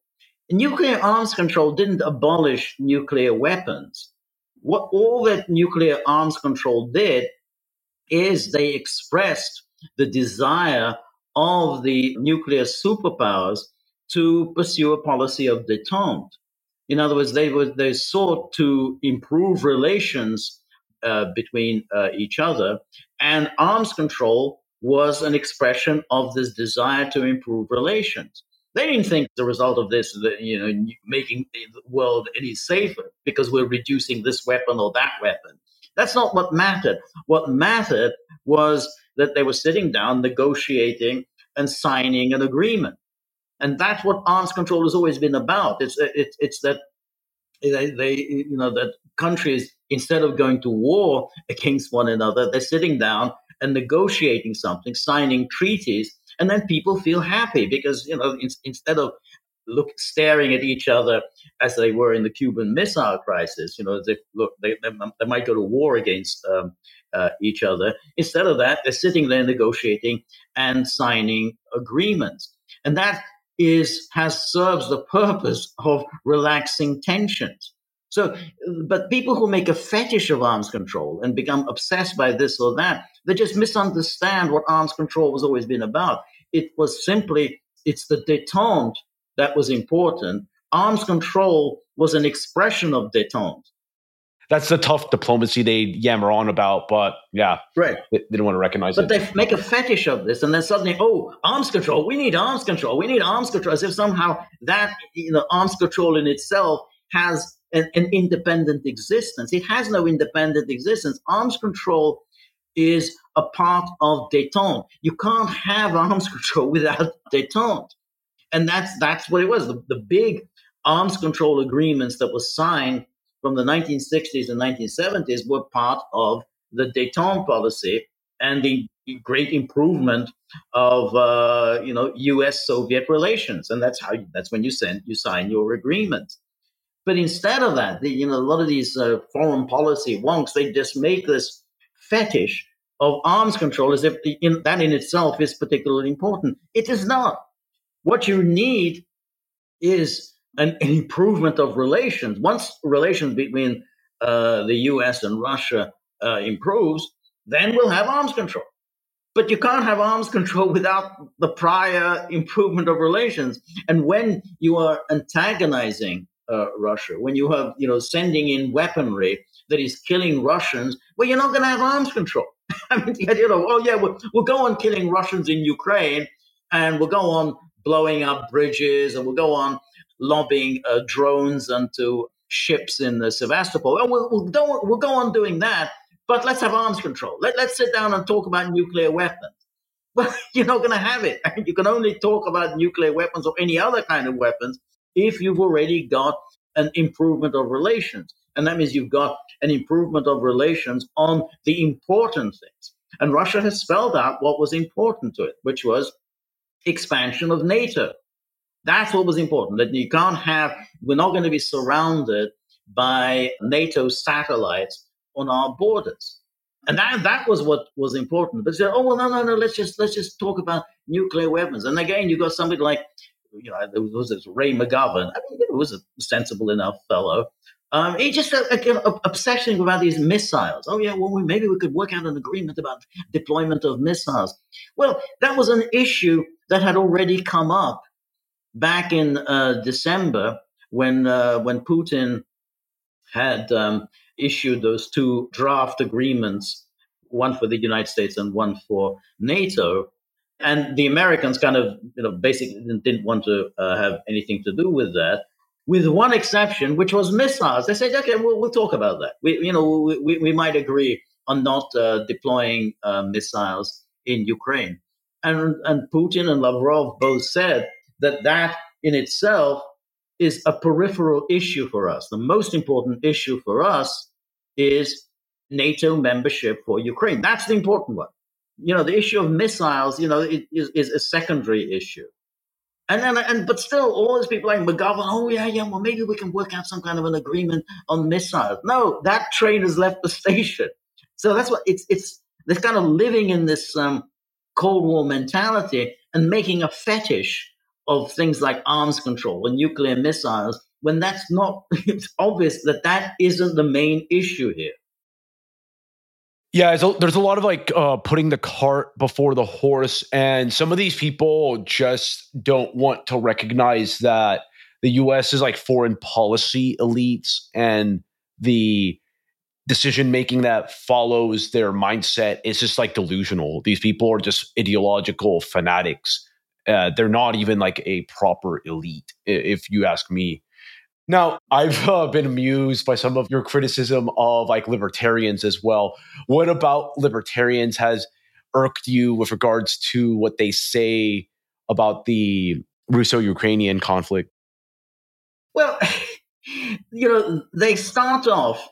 Nuclear arms control didn't abolish nuclear weapons. What all that nuclear arms control did is they expressed the desire of the nuclear superpowers to pursue a policy of detente. In other words, they were they sought to improve relations uh, between uh, each other, and arms control was an expression of this desire to improve relations. They didn't think the result of this, you know, making the world any safer because we're reducing this weapon or that weapon. That's not what mattered. What mattered was that they were sitting down, negotiating, and signing an agreement. And that's what arms control has always been about. It's it's, it's that they, they you know that countries instead of going to war against one another, they're sitting down and negotiating something, signing treaties, and then people feel happy because you know in, instead of look staring at each other as they were in the Cuban Missile Crisis. You know, they look they, they, they might go to war against um, uh, each other. Instead of that, they're sitting there negotiating and signing agreements, and that is has serves the purpose of relaxing tensions. So, but people who make a fetish of arms control and become obsessed by this or that, they just misunderstand what arms control has always been about. It was simply, it's the detente that was important. Arms control was an expression of detente. That's the tough diplomacy they yammer on about, but yeah, right. They, they didn't want to recognize but it. But they make a fetish of this, and then suddenly, oh, arms control. We need arms control. We need arms control. As if somehow that you know arms control in itself has an, an independent existence. It has no independent existence. Arms control is a part of detente. You can't have arms control without detente. And that's that's what it was. The, the big arms control agreements that were signed from the 1960s and 1970s were part of the detente policy and the great improvement of uh, you know U.S. Soviet relations, and that's how that's when you send you sign your agreements. But instead of that, the, you know, a lot of these uh, foreign policy wonks, they just make this fetish of arms control as if in, that in itself is particularly important. It is not. What you need is an, improvement of relations. Once relations between uh, the U.S. and Russia uh, improves, then we'll have arms control. But you can't have arms control without the prior improvement of relations. And when you are antagonizing uh, Russia, when you have you know sending in weaponry that is killing Russians, well, you're not going to have arms control. I mean, you know, oh yeah, we'll, we'll go on killing Russians in Ukraine, and we'll go on blowing up bridges, and we'll go on lobbing uh, drones onto ships in the Sevastopol. Well, we'll, we'll, go, we'll go on doing that, but let's have arms control. Let, let's sit down and talk about nuclear weapons. Well, you're not going to have it. You can only talk about nuclear weapons or any other kind of weapons if you've already got an improvement of relations. And that means you've got an improvement of relations on the important things. And Russia has spelled out what was important to it, which was expansion of NATO. That's what was important. That you can't have, we're not going to be surrounded by NATO satellites on our borders. And that, that was what was important. But said, oh well, no, no, no. Let's just let's just talk about nuclear weapons. And again, you got somebody like you know, there was this Ray McGovern. I mean, he was a sensible enough fellow. Um, he just a, a, a, obsessing about these missiles. Oh yeah, well we, maybe we could work out an agreement about deployment of missiles. Well, that was an issue that had already come up back in uh, December when uh, when Putin had um, issued those two draft agreements, one for the United States and one for NATO. And the Americans kind of, you know, basically didn't want to uh, have anything to do with that, with one exception, which was missiles. They said, okay, we'll, we'll talk about that. We, you know, we, we might agree on not uh, deploying uh, missiles in Ukraine. And, and Putin and Lavrov both said that that in itself is a peripheral issue for us. The most important issue for us is NATO membership for Ukraine. That's the important one you know, the issue of missiles, you know, is, is a secondary issue. And then, and but still, all these people like McGovern, oh yeah, yeah, well maybe we can work out some kind of an agreement on missiles. No, that train has left the station. So that's what it's it's this kind of living in this um, Cold War mentality and making a fetish of things like arms control and nuclear missiles when that's not. It's obvious that that isn't the main issue here. Yeah, a, there's a lot of like uh, putting the cart before the horse, and some of these people just don't want to recognize that the U.S. is like foreign policy elites, and the decision making that follows their mindset is just like delusional. These people are just ideological fanatics. Uh, they're not even like a proper elite, if you ask me. Now, I've uh, been amused by some of your criticism of like libertarians as well. What about libertarians has irked you with regards to what they say about the Russo Ukrainian conflict? Well, you know, they start off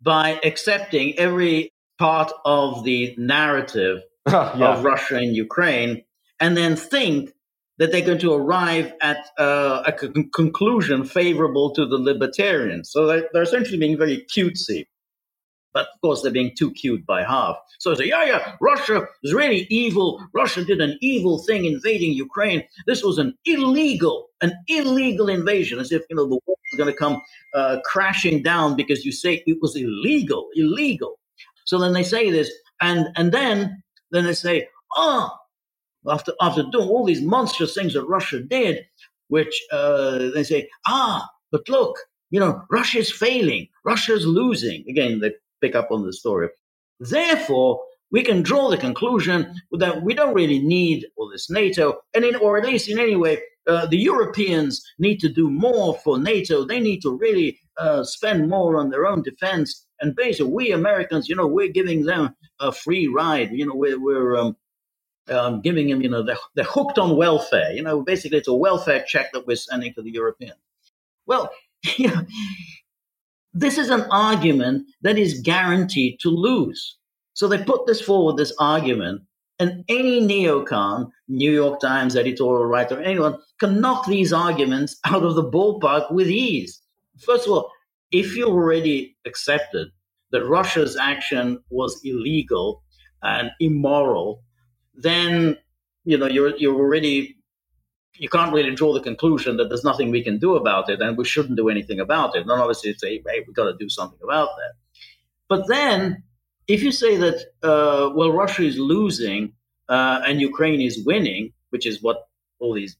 by accepting every part of the narrative yeah. of Russia and Ukraine and then think that they're going to arrive at uh, a con- conclusion favorable to the libertarians. So they're, they're, essentially being very cutesy. But of course, they're being too cute by half. So they say, yeah, yeah, Russia is really evil. Russia did an evil thing invading Ukraine. This was an illegal, an illegal invasion, as if, you know, the world is going to come uh, crashing down because you say it was illegal, illegal. So then they say this, and and then then they say, oh, after after doing all these monstrous things that Russia did, which uh, they say, ah, but look, you know, Russia's failing, Russia's losing. Again, they pick up on the story. Therefore, we can draw the conclusion that we don't really need all this NATO, and in, or at least in any way, uh, the Europeans need to do more for NATO. They need to really uh, spend more on their own defense. And basically, we Americans, you know, we're giving them a free ride. You know, we're, we're um, um, giving them, you know, they're, they're hooked on welfare. You know, basically, it's a welfare check that we're sending to the Europeans. Well, you know, this is an argument that is guaranteed to lose. So they put this forward, this argument, and any neocon, New York Times editorial writer, anyone can knock these arguments out of the ballpark with ease. First of all, if you already accepted that Russia's action was illegal and immoral, then you know you're you're already you can't really draw the conclusion that there's nothing we can do about it and we shouldn't do anything about it. And obviously say, hey, we've got to do something about that. But then if you say that, uh, well, Russia is losing uh, and Ukraine is winning, which is what all these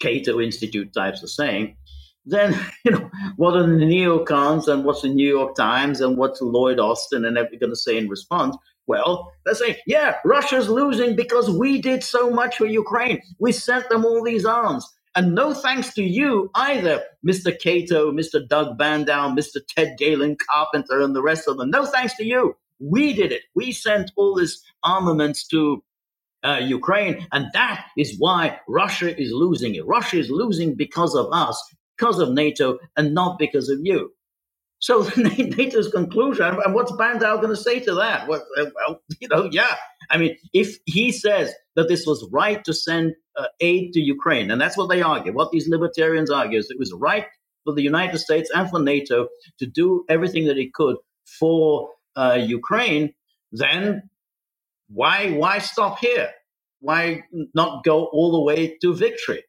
Cato Institute types are saying, then, you know, what are the neocons and what's the New York Times and what's Lloyd Austin and everything going to say in response? Well, they say, yeah, Russia's losing because we did so much for Ukraine. We sent them all these arms. And no thanks to you either, Mr. Cato, Mr. Doug Bandow, Mr. Ted Galen Carpenter, and the rest of them. No thanks to you. We did it. We sent all this armaments to uh, Ukraine, and that is why Russia is losing it. Russia is losing because of us, because of NATO, and not because of you. So NATO's conclusion, and what's Bandow going to say to that? Well, well, you know, yeah. I mean, if he says that this was right to send uh, aid to Ukraine, and that's what they argue, what these libertarians argue is it was right for the United States and for NATO to do everything that it could for uh, Ukraine, then why why stop here? Why not go all the way to victory?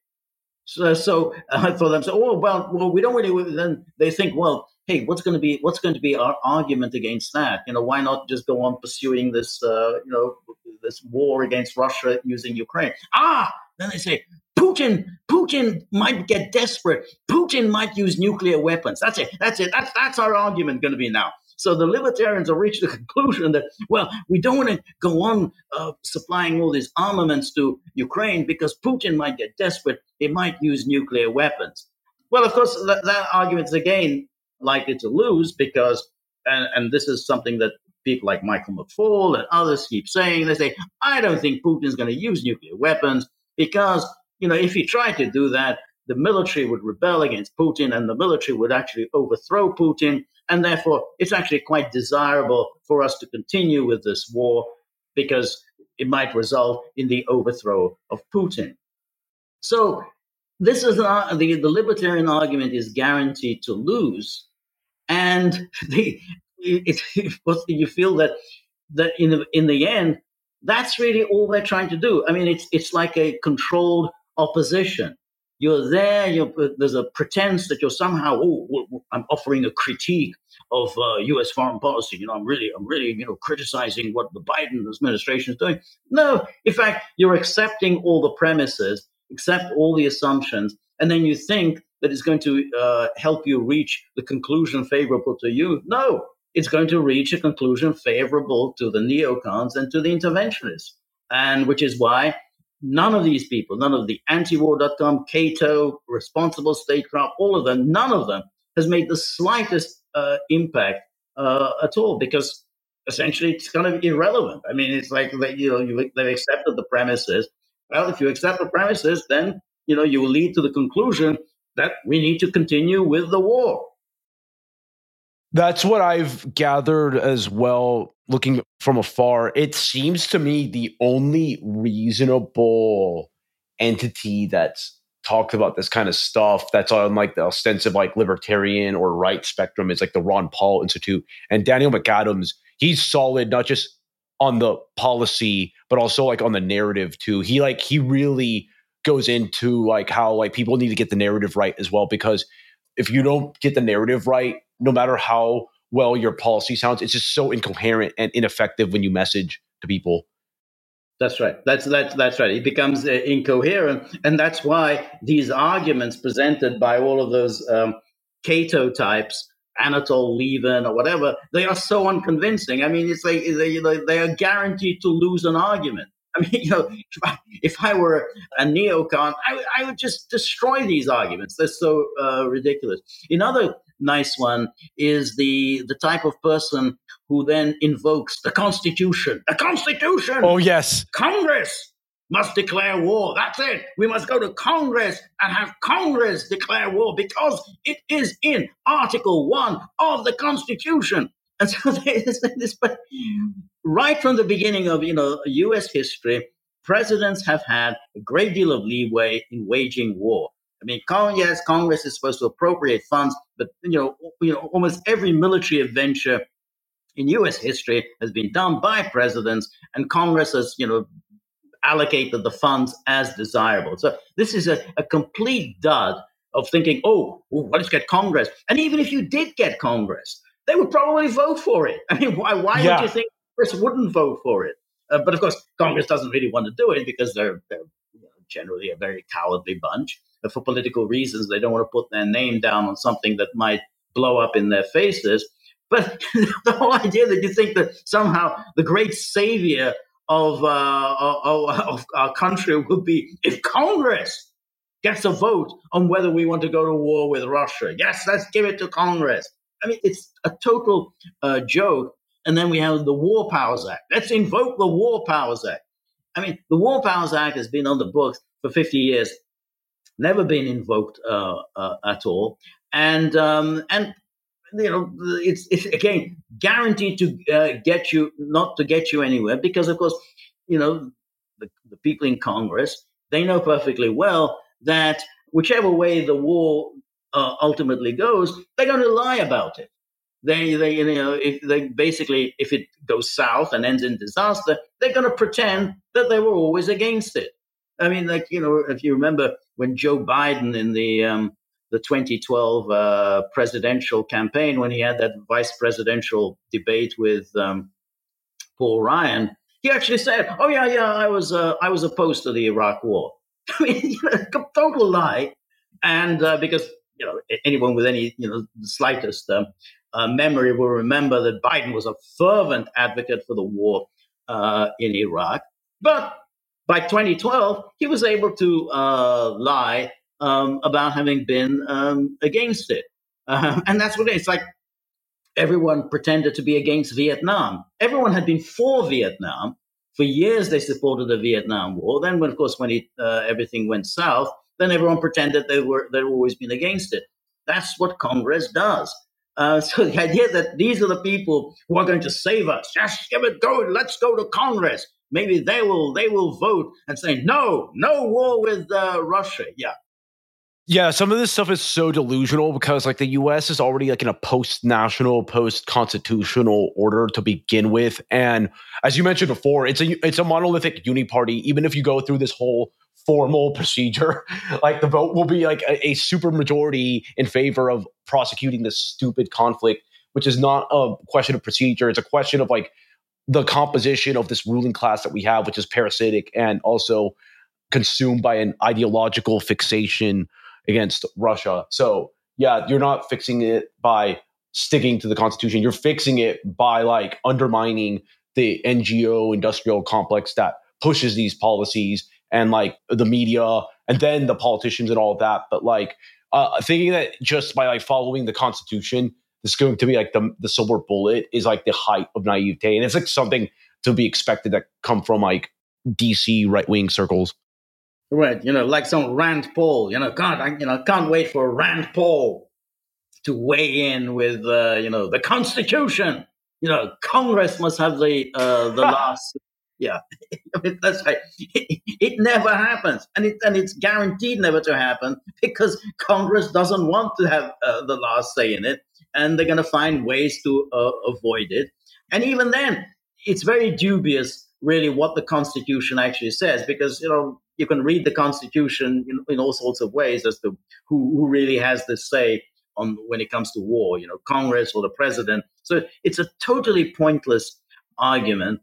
So, so uh, for them, so oh well, well, we don't really. Then they think, well, hey, what's going to be what's going to be our argument against that? You know, why not just go on pursuing this, uh, you know, this war against Russia using Ukraine? Ah, then they say Putin, Putin might get desperate. Putin might use nuclear weapons. That's it. That's it. That's that's our argument going to be now. So the libertarians have reached the conclusion that, well, we don't want to go on uh, supplying all these armaments to Ukraine because Putin might get desperate. He might use nuclear weapons. Well, of course, that, that argument is again likely to lose because, and, and this is something that people like Michael McFaul and others keep saying. They say, I don't think Putin's going to use nuclear weapons because, you know, if he tried to do that, the military would rebel against Putin and the military would actually overthrow Putin. And therefore, it's actually quite desirable for us to continue with this war because it might result in the overthrow of Putin. So, this is the, the libertarian argument is guaranteed to lose and the, it, it, you feel that that in the in the end, that's really all they're trying to do. I mean, it's it's like a controlled opposition. You're there. You're, there's a pretense that you're somehow. Oh, I'm offering a critique of uh, U.S. foreign policy. You know, I'm really, I'm really, you know, criticizing what the Biden administration is doing. No, in fact, you're accepting all the premises, accept all the assumptions, and then you think that it's going to uh, help you reach the conclusion favorable to you. No, it's going to reach a conclusion favorable to the neocons and to the interventionists. And which is why none of these people, none of the antiwar.com, Cato, responsible statecraft, all of them, none of them has made the slightest uh, impact uh, at all because essentially it's kind of irrelevant. I mean, it's like they, you know you, they've accepted the premises. Well, if you accept the premises, then you know you will lead to the conclusion that we need to continue with the war. That's what I've gathered as well, looking from afar. It seems to me the only reasonable entity that's talks about this kind of stuff that's on like the ostensive like libertarian or right spectrum is like the Ron Paul Institute. And Daniel McAdams, he's solid, not just on the policy, but also like on the narrative too. He like he really goes into like how like people need to get the narrative right as well because if you don't get the narrative right, no matter how well your policy sounds, it's just so incoherent and ineffective when you message to people. That's right. That's that's that's right. It becomes uh, incoherent, and that's why these arguments presented by all of those um, Cato types, Anatol Lieven or whatever, they are so unconvincing. I mean, it's like they, they are guaranteed to lose an argument. I mean, you know, if I, if I were a neocon, I, I would just destroy these arguments. They're so uh, ridiculous. Another nice one is the the type of person who then invokes the Constitution. The Constitution. Oh yes, Congress must declare war. That's it. We must go to Congress and have Congress declare war because it is in Article One of the Constitution. And so there's this, but right from the beginning of you know U.S. history, presidents have had a great deal of leeway in waging war. I mean, yes, Congress is supposed to appropriate funds, but you know, you know, almost every military adventure in U.S. history has been done by presidents, and Congress has you know allocated the funds as desirable. So this is a, a complete dud of thinking, oh, well, let's get Congress. And even if you did get Congress, they would probably vote for it. I mean, why, why yeah. would you think Congress wouldn't vote for it? Uh, but of course, Congress doesn't really want to do it because they're, they're you know, generally a very cowardly bunch. But for political reasons, they don't want to put their name down on something that might blow up in their faces. But the whole idea that you think that somehow the great savior of, uh, of, of our country would be if Congress gets a vote on whether we want to go to war with Russia. Yes, let's give it to Congress. I mean, it's a total uh, joke. And then we have the War Powers Act. Let's invoke the War Powers Act. I mean, the War Powers Act has been on the books for 50 years, never been invoked uh, uh, at all. And, um, and you know, it's, it's again guaranteed to uh, get you, not to get you anywhere, because of course, you know, the, the people in Congress, they know perfectly well that whichever way the war uh, ultimately goes, they're going to lie about it. They, they, you know, if they basically, if it goes south and ends in disaster, they're going to pretend that they were always against it. I mean, like you know, if you remember when Joe Biden in the um, the 2012 uh, presidential campaign, when he had that vice presidential debate with um, Paul Ryan, he actually said, "Oh yeah, yeah, I was uh, I was opposed to the Iraq War." I mean, total lie, and uh, because you know, anyone with any, you know, the slightest uh, uh, memory will remember that Biden was a fervent advocate for the war uh, in Iraq. But by 2012, he was able to uh, lie um, about having been um, against it. Uh, and that's what it is. It's like everyone pretended to be against Vietnam. Everyone had been for Vietnam. For years, they supported the Vietnam War. Then, when, of course, when it, uh, everything went south, then everyone pretended they were they'd always been against it. That's what Congress does. Uh, so the idea that these are the people who are going to save us, just give it go, let's go to Congress. Maybe they will they will vote and say no, no war with uh, Russia. Yeah, yeah, some of this stuff is so delusional because like the US is already like in a post-national, post-constitutional order to begin with. And as you mentioned before, it's a it's a monolithic uniparty. Even if you go through this whole formal procedure, like the vote will be like a, a super majority in favor of prosecuting this stupid conflict, which is not a question of procedure. It's a question of like the composition of this ruling class that we have, which is parasitic and also consumed by an ideological fixation against Russia. So yeah, you're not fixing it by sticking to the Constitution. You're fixing it by like undermining the NGO industrial complex that pushes these policies and like the media and then the politicians and all of that. But like uh, thinking that just by like following the Constitution, is going to be like the the silver bullet is like the height of naivete, and it's like something to be expected that come from like DC right wing circles. Right, you know, like some Rand Paul. You know, can't I, you know can't wait for Rand Paul to weigh in with uh, you know the Constitution. You know, Congress must have the uh, the last Yeah, I mean, that's right. It, it, never happens, and it and it's guaranteed never to happen because Congress doesn't want to have uh, the last say in it, and they're going to find ways to uh, avoid it. And even then, it's very dubious, really, what the Constitution actually says, because you know you can read the Constitution in, in all sorts of ways as to who, who really has the say on when it comes to war, you know, Congress or the president. So it's a totally pointless argument.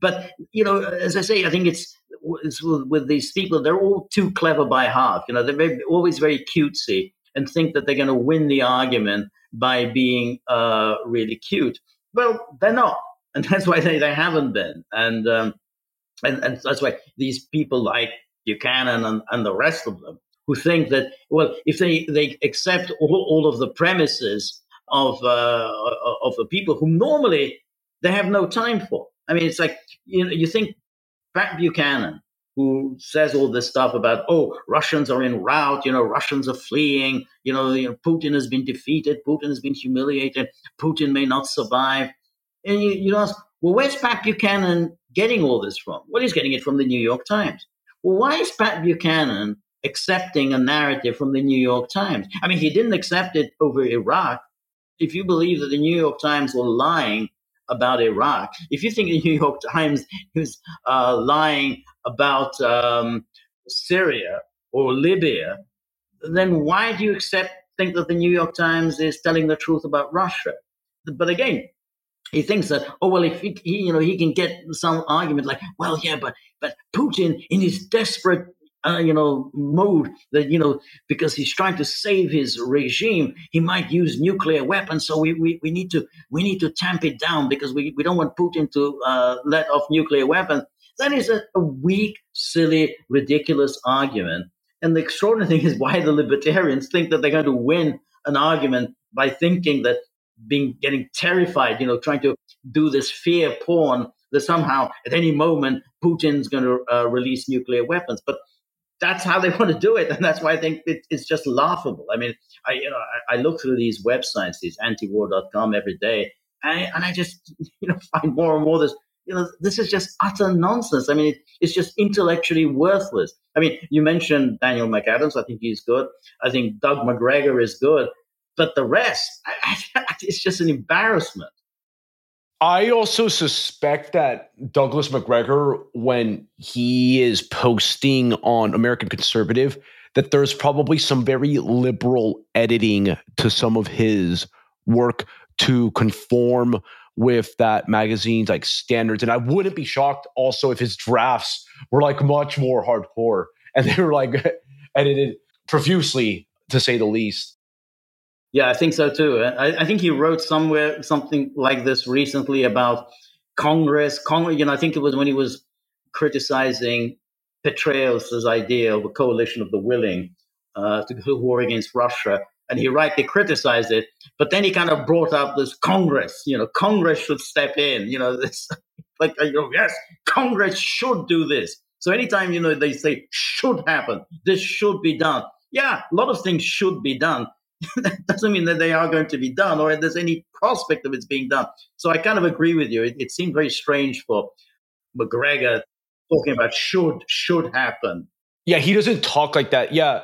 But you know, as I say, I think it's, it's with these people; they're all too clever by half. You know, they're very, always very cutesy and think that they're going to win the argument by being uh, really cute. Well, they're not, and that's why they, they haven't been. And um, and, and that's why these people like Buchanan and, and the rest of them who think that, well, if they, they accept all, all of the premises of, uh, of the people who normally they have no time for. I mean, it's like, you know, you think Pat Buchanan, who says all this stuff about, oh, Russians are in rout, you know, Russians are fleeing, you know, you know Putin has been defeated, Putin has been humiliated, Putin may not survive. And you, you ask, well, where's Pat Buchanan getting all this from? Well, he's getting it from the New York Times. Well, why is Pat Buchanan accepting a narrative from the New York Times? I mean, he didn't accept it over Iraq. If you believe that the New York Times were lying about Iraq, if you think the New York Times is uh, lying about um, Syria or Libya, then why do you accept think that the New York Times is telling the truth about Russia? But again, he thinks that oh well if he, he, you know he can get some argument like well yeah but but Putin in his desperate uh, you know mode that you know because he's trying to save his regime he might use nuclear weapons. So we, we, we need to we need to tamp it down because we, we don't want Putin to uh, let off nuclear weapons. That is a, a weak silly ridiculous argument. And the extraordinary thing is why the libertarians think that they're going to win an argument by thinking that being getting terrified, you know, trying to do this fear porn that somehow at any moment Putin's going to uh, release nuclear weapons. But that's how they want to do it, and that's why I think it, it's just laughable. I mean, I you know I, I look through these websites, these antiwar.com every day, and I, and I just you know find more and more this you know, this is just utter nonsense. I mean, it, it's just intellectually worthless. I mean, you mentioned Daniel McAdams. I think he's good. I think Doug Macgregor is good. But the rest, I, I, it's just an embarrassment. I also suspect that Douglas Macgregor, when he is posting on American Conservative, that there's probably some very liberal editing to some of his work to conform with that magazine's like standards. And I wouldn't be shocked also if his drafts were like much more hardcore and they were like edited profusely to say the least. Yeah, I think so too. I, I, think he wrote somewhere something like this recently about Congress. Congress, you know, I think it was when he was criticizing Petraeus' idea of a coalition of the willing uh, to go to war against Russia, and he rightly criticized it. But then he kind of brought up this Congress. You know, Congress should step in. You know, this like you know, yes, Congress should do this. So anytime you know they say should happen, this should be done. Yeah, a lot of things should be done, that doesn't mean that they are going to be done or there's any prospect of it's being done. So I kind of agree with you. It, it seemed very strange for Macgregor talking about should should happen. Yeah, he doesn't talk like that. Yeah.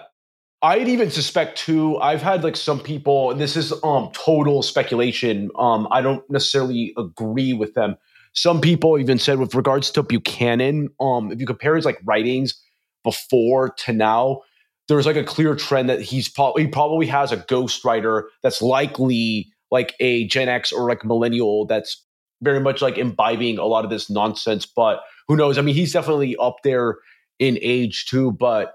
I'd even suspect too. I've had like some people, and this is um total speculation. Um, I don't necessarily agree with them. Some people even said with regards to Buchanan, um, if you compare his like writings before to now, there's like a clear trend that he's probably he probably has a ghostwriter that's likely like a Gen X or like millennial that's very much like imbibing a lot of this nonsense. But who knows? I mean, he's definitely up there in age too. But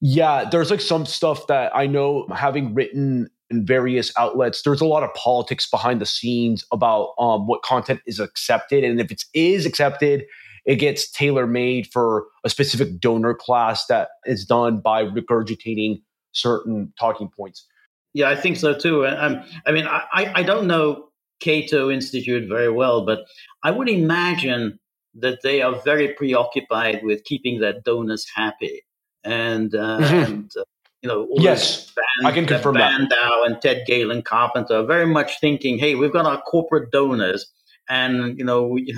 yeah, there's like some stuff that I know having written in various outlets, there's a lot of politics behind the scenes about um, what content is accepted. And if it is accepted, it gets tailor made for a specific donor class that is done by regurgitating certain talking points. Yeah, I think so too. Um, I mean, I, I don't know Cato Institute very well, but I would imagine that they are very preoccupied with keeping their donors happy. And, uh, mm-hmm. and uh, you know, yes, band, I can confirm Bandow that. and Ted Galen Carpenter are very much thinking, hey, we've got our corporate donors and you know we,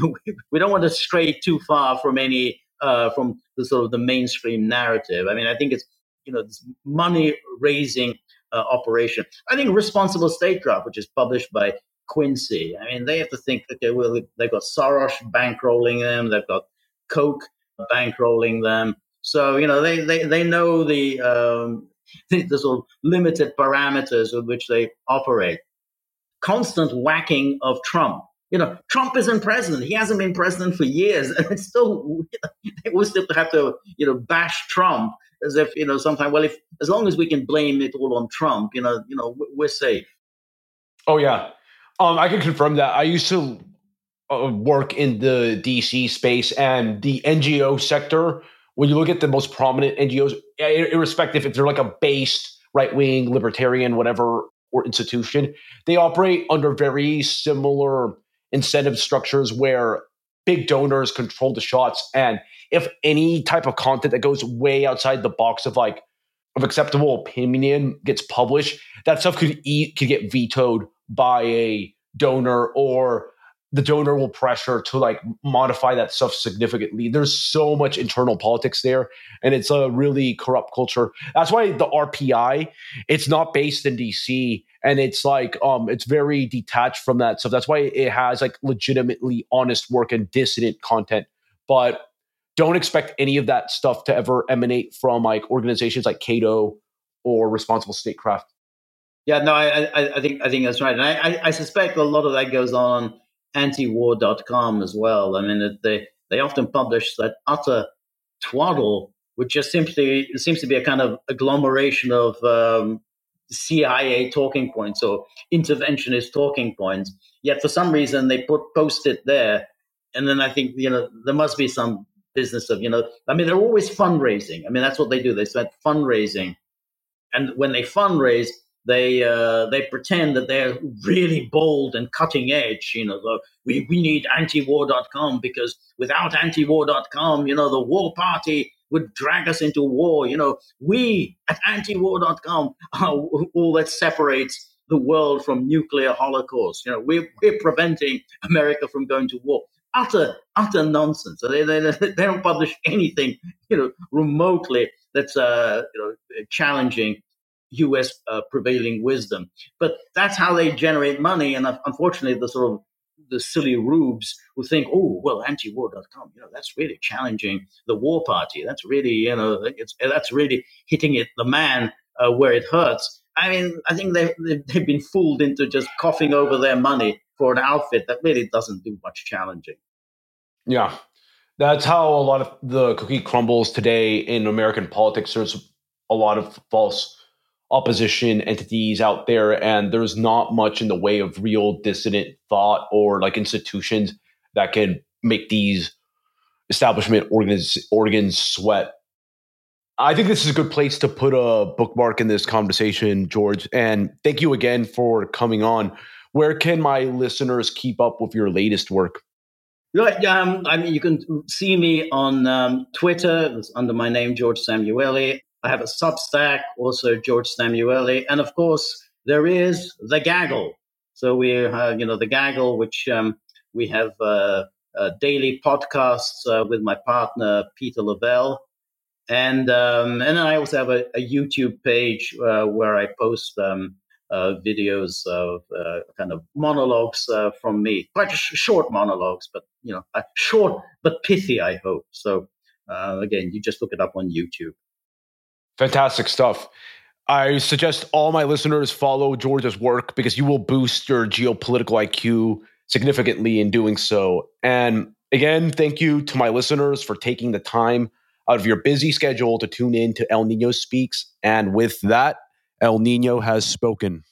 we don't want to stray too far from any uh, from the sort of the mainstream narrative. I mean, I think it's you know this money raising uh, operation. I think responsible statecraft, which is published by Quincy. I mean, they have to think okay, well, they've got Soros bankrolling them, they've got Koch bankrolling them. So you know they they, they know the, um, the the sort of limited parameters with which they operate. Constant whacking of Trump you know, Trump isn't president. He hasn't been president for years, and it's still you know, we still have to you know bash Trump as if you know sometimes. Well, if as long as we can blame it all on Trump, you know, you know, we're safe. Oh yeah, um, I can confirm that. I used to uh, work in the DC space and the NGO sector. When you look at the most prominent NGOs, irrespective if they're like a based right wing libertarian whatever or institution, they operate under very similar incentive structures where big donors control the shots. And if any type of content that goes way outside the box of like of acceptable opinion gets published that stuff could eat could get vetoed by a donor or the donor will pressure to like modify that stuff significantly. There's so much internal politics there, and it's a really corrupt culture. That's why the RPI, it's not based in DC, and it's like um, it's very detached from that stuff. That's why it has like legitimately honest work and dissident content, but don't expect any of that stuff to ever emanate from like organizations like Cato or Responsible Statecraft. Yeah, no, I, I, I think I think that's right, and I, I suspect a lot of that goes on antiwar.com as well. I mean, they they often publish that utter twaddle, which just simply seems to be a kind of agglomeration of um, CIA talking points or interventionist talking points. Yet for some reason they put post it there, and then I think you know there must be some business of you know. I mean, they're always fundraising. I mean, that's what they do. They spend fundraising, and when they fundraise, they uh, they pretend that they're really bold and cutting edge. You know, the, we we need antiwar.com because without antiwar.com, you know, the war party would drag us into war. You know, we at antiwar.com are all that separates the world from nuclear holocaust. You know, we're, we're preventing America from going to war. Utter, utter nonsense. They, they, they don't publish anything, you know, remotely that's, uh, you know, challenging U.S. Uh, prevailing wisdom. But that's how they generate money. And unfortunately, the sort of the silly rubes who think, oh, well, anti-war.com, you know, that's really challenging the war party. That's really, you know, it's, that's really hitting it the man uh, where it hurts. I mean, I think they've, they've been fooled into just coughing over their money for an outfit that really doesn't do much challenging. Yeah. That's how a lot of the cookie crumbles today in American politics. There's a lot of false opposition entities out there, and there's not much in the way of real dissident thought or like institutions that can make these establishment organs organs sweat. I think this is a good place to put a bookmark in this conversation, George. And thank you again for coming on. Where can my listeners keep up with your latest work? Right, um, I mean, you can see me on um, Twitter under my name, George Szamuely. I have a Substack, also George Szamuely, and of course there is the Gaggle. So we have, you know, the Gaggle, which um, we have uh, uh, daily podcasts uh, with my partner Peter Lavelle, and um, and then I also have a, a YouTube page uh, where I post um, uh, videos of uh, kind of monologues from me, quite sh- short monologues, but you know, short but pithy. I hope so. again, you just look it up on YouTube. Fantastic stuff. I suggest all my listeners follow George's work because you will boost your geopolitical IQ significantly in doing so. And again, thank you to my listeners for taking the time out of your busy schedule to tune in to El Nino Speaks. And with that, El Nino has spoken.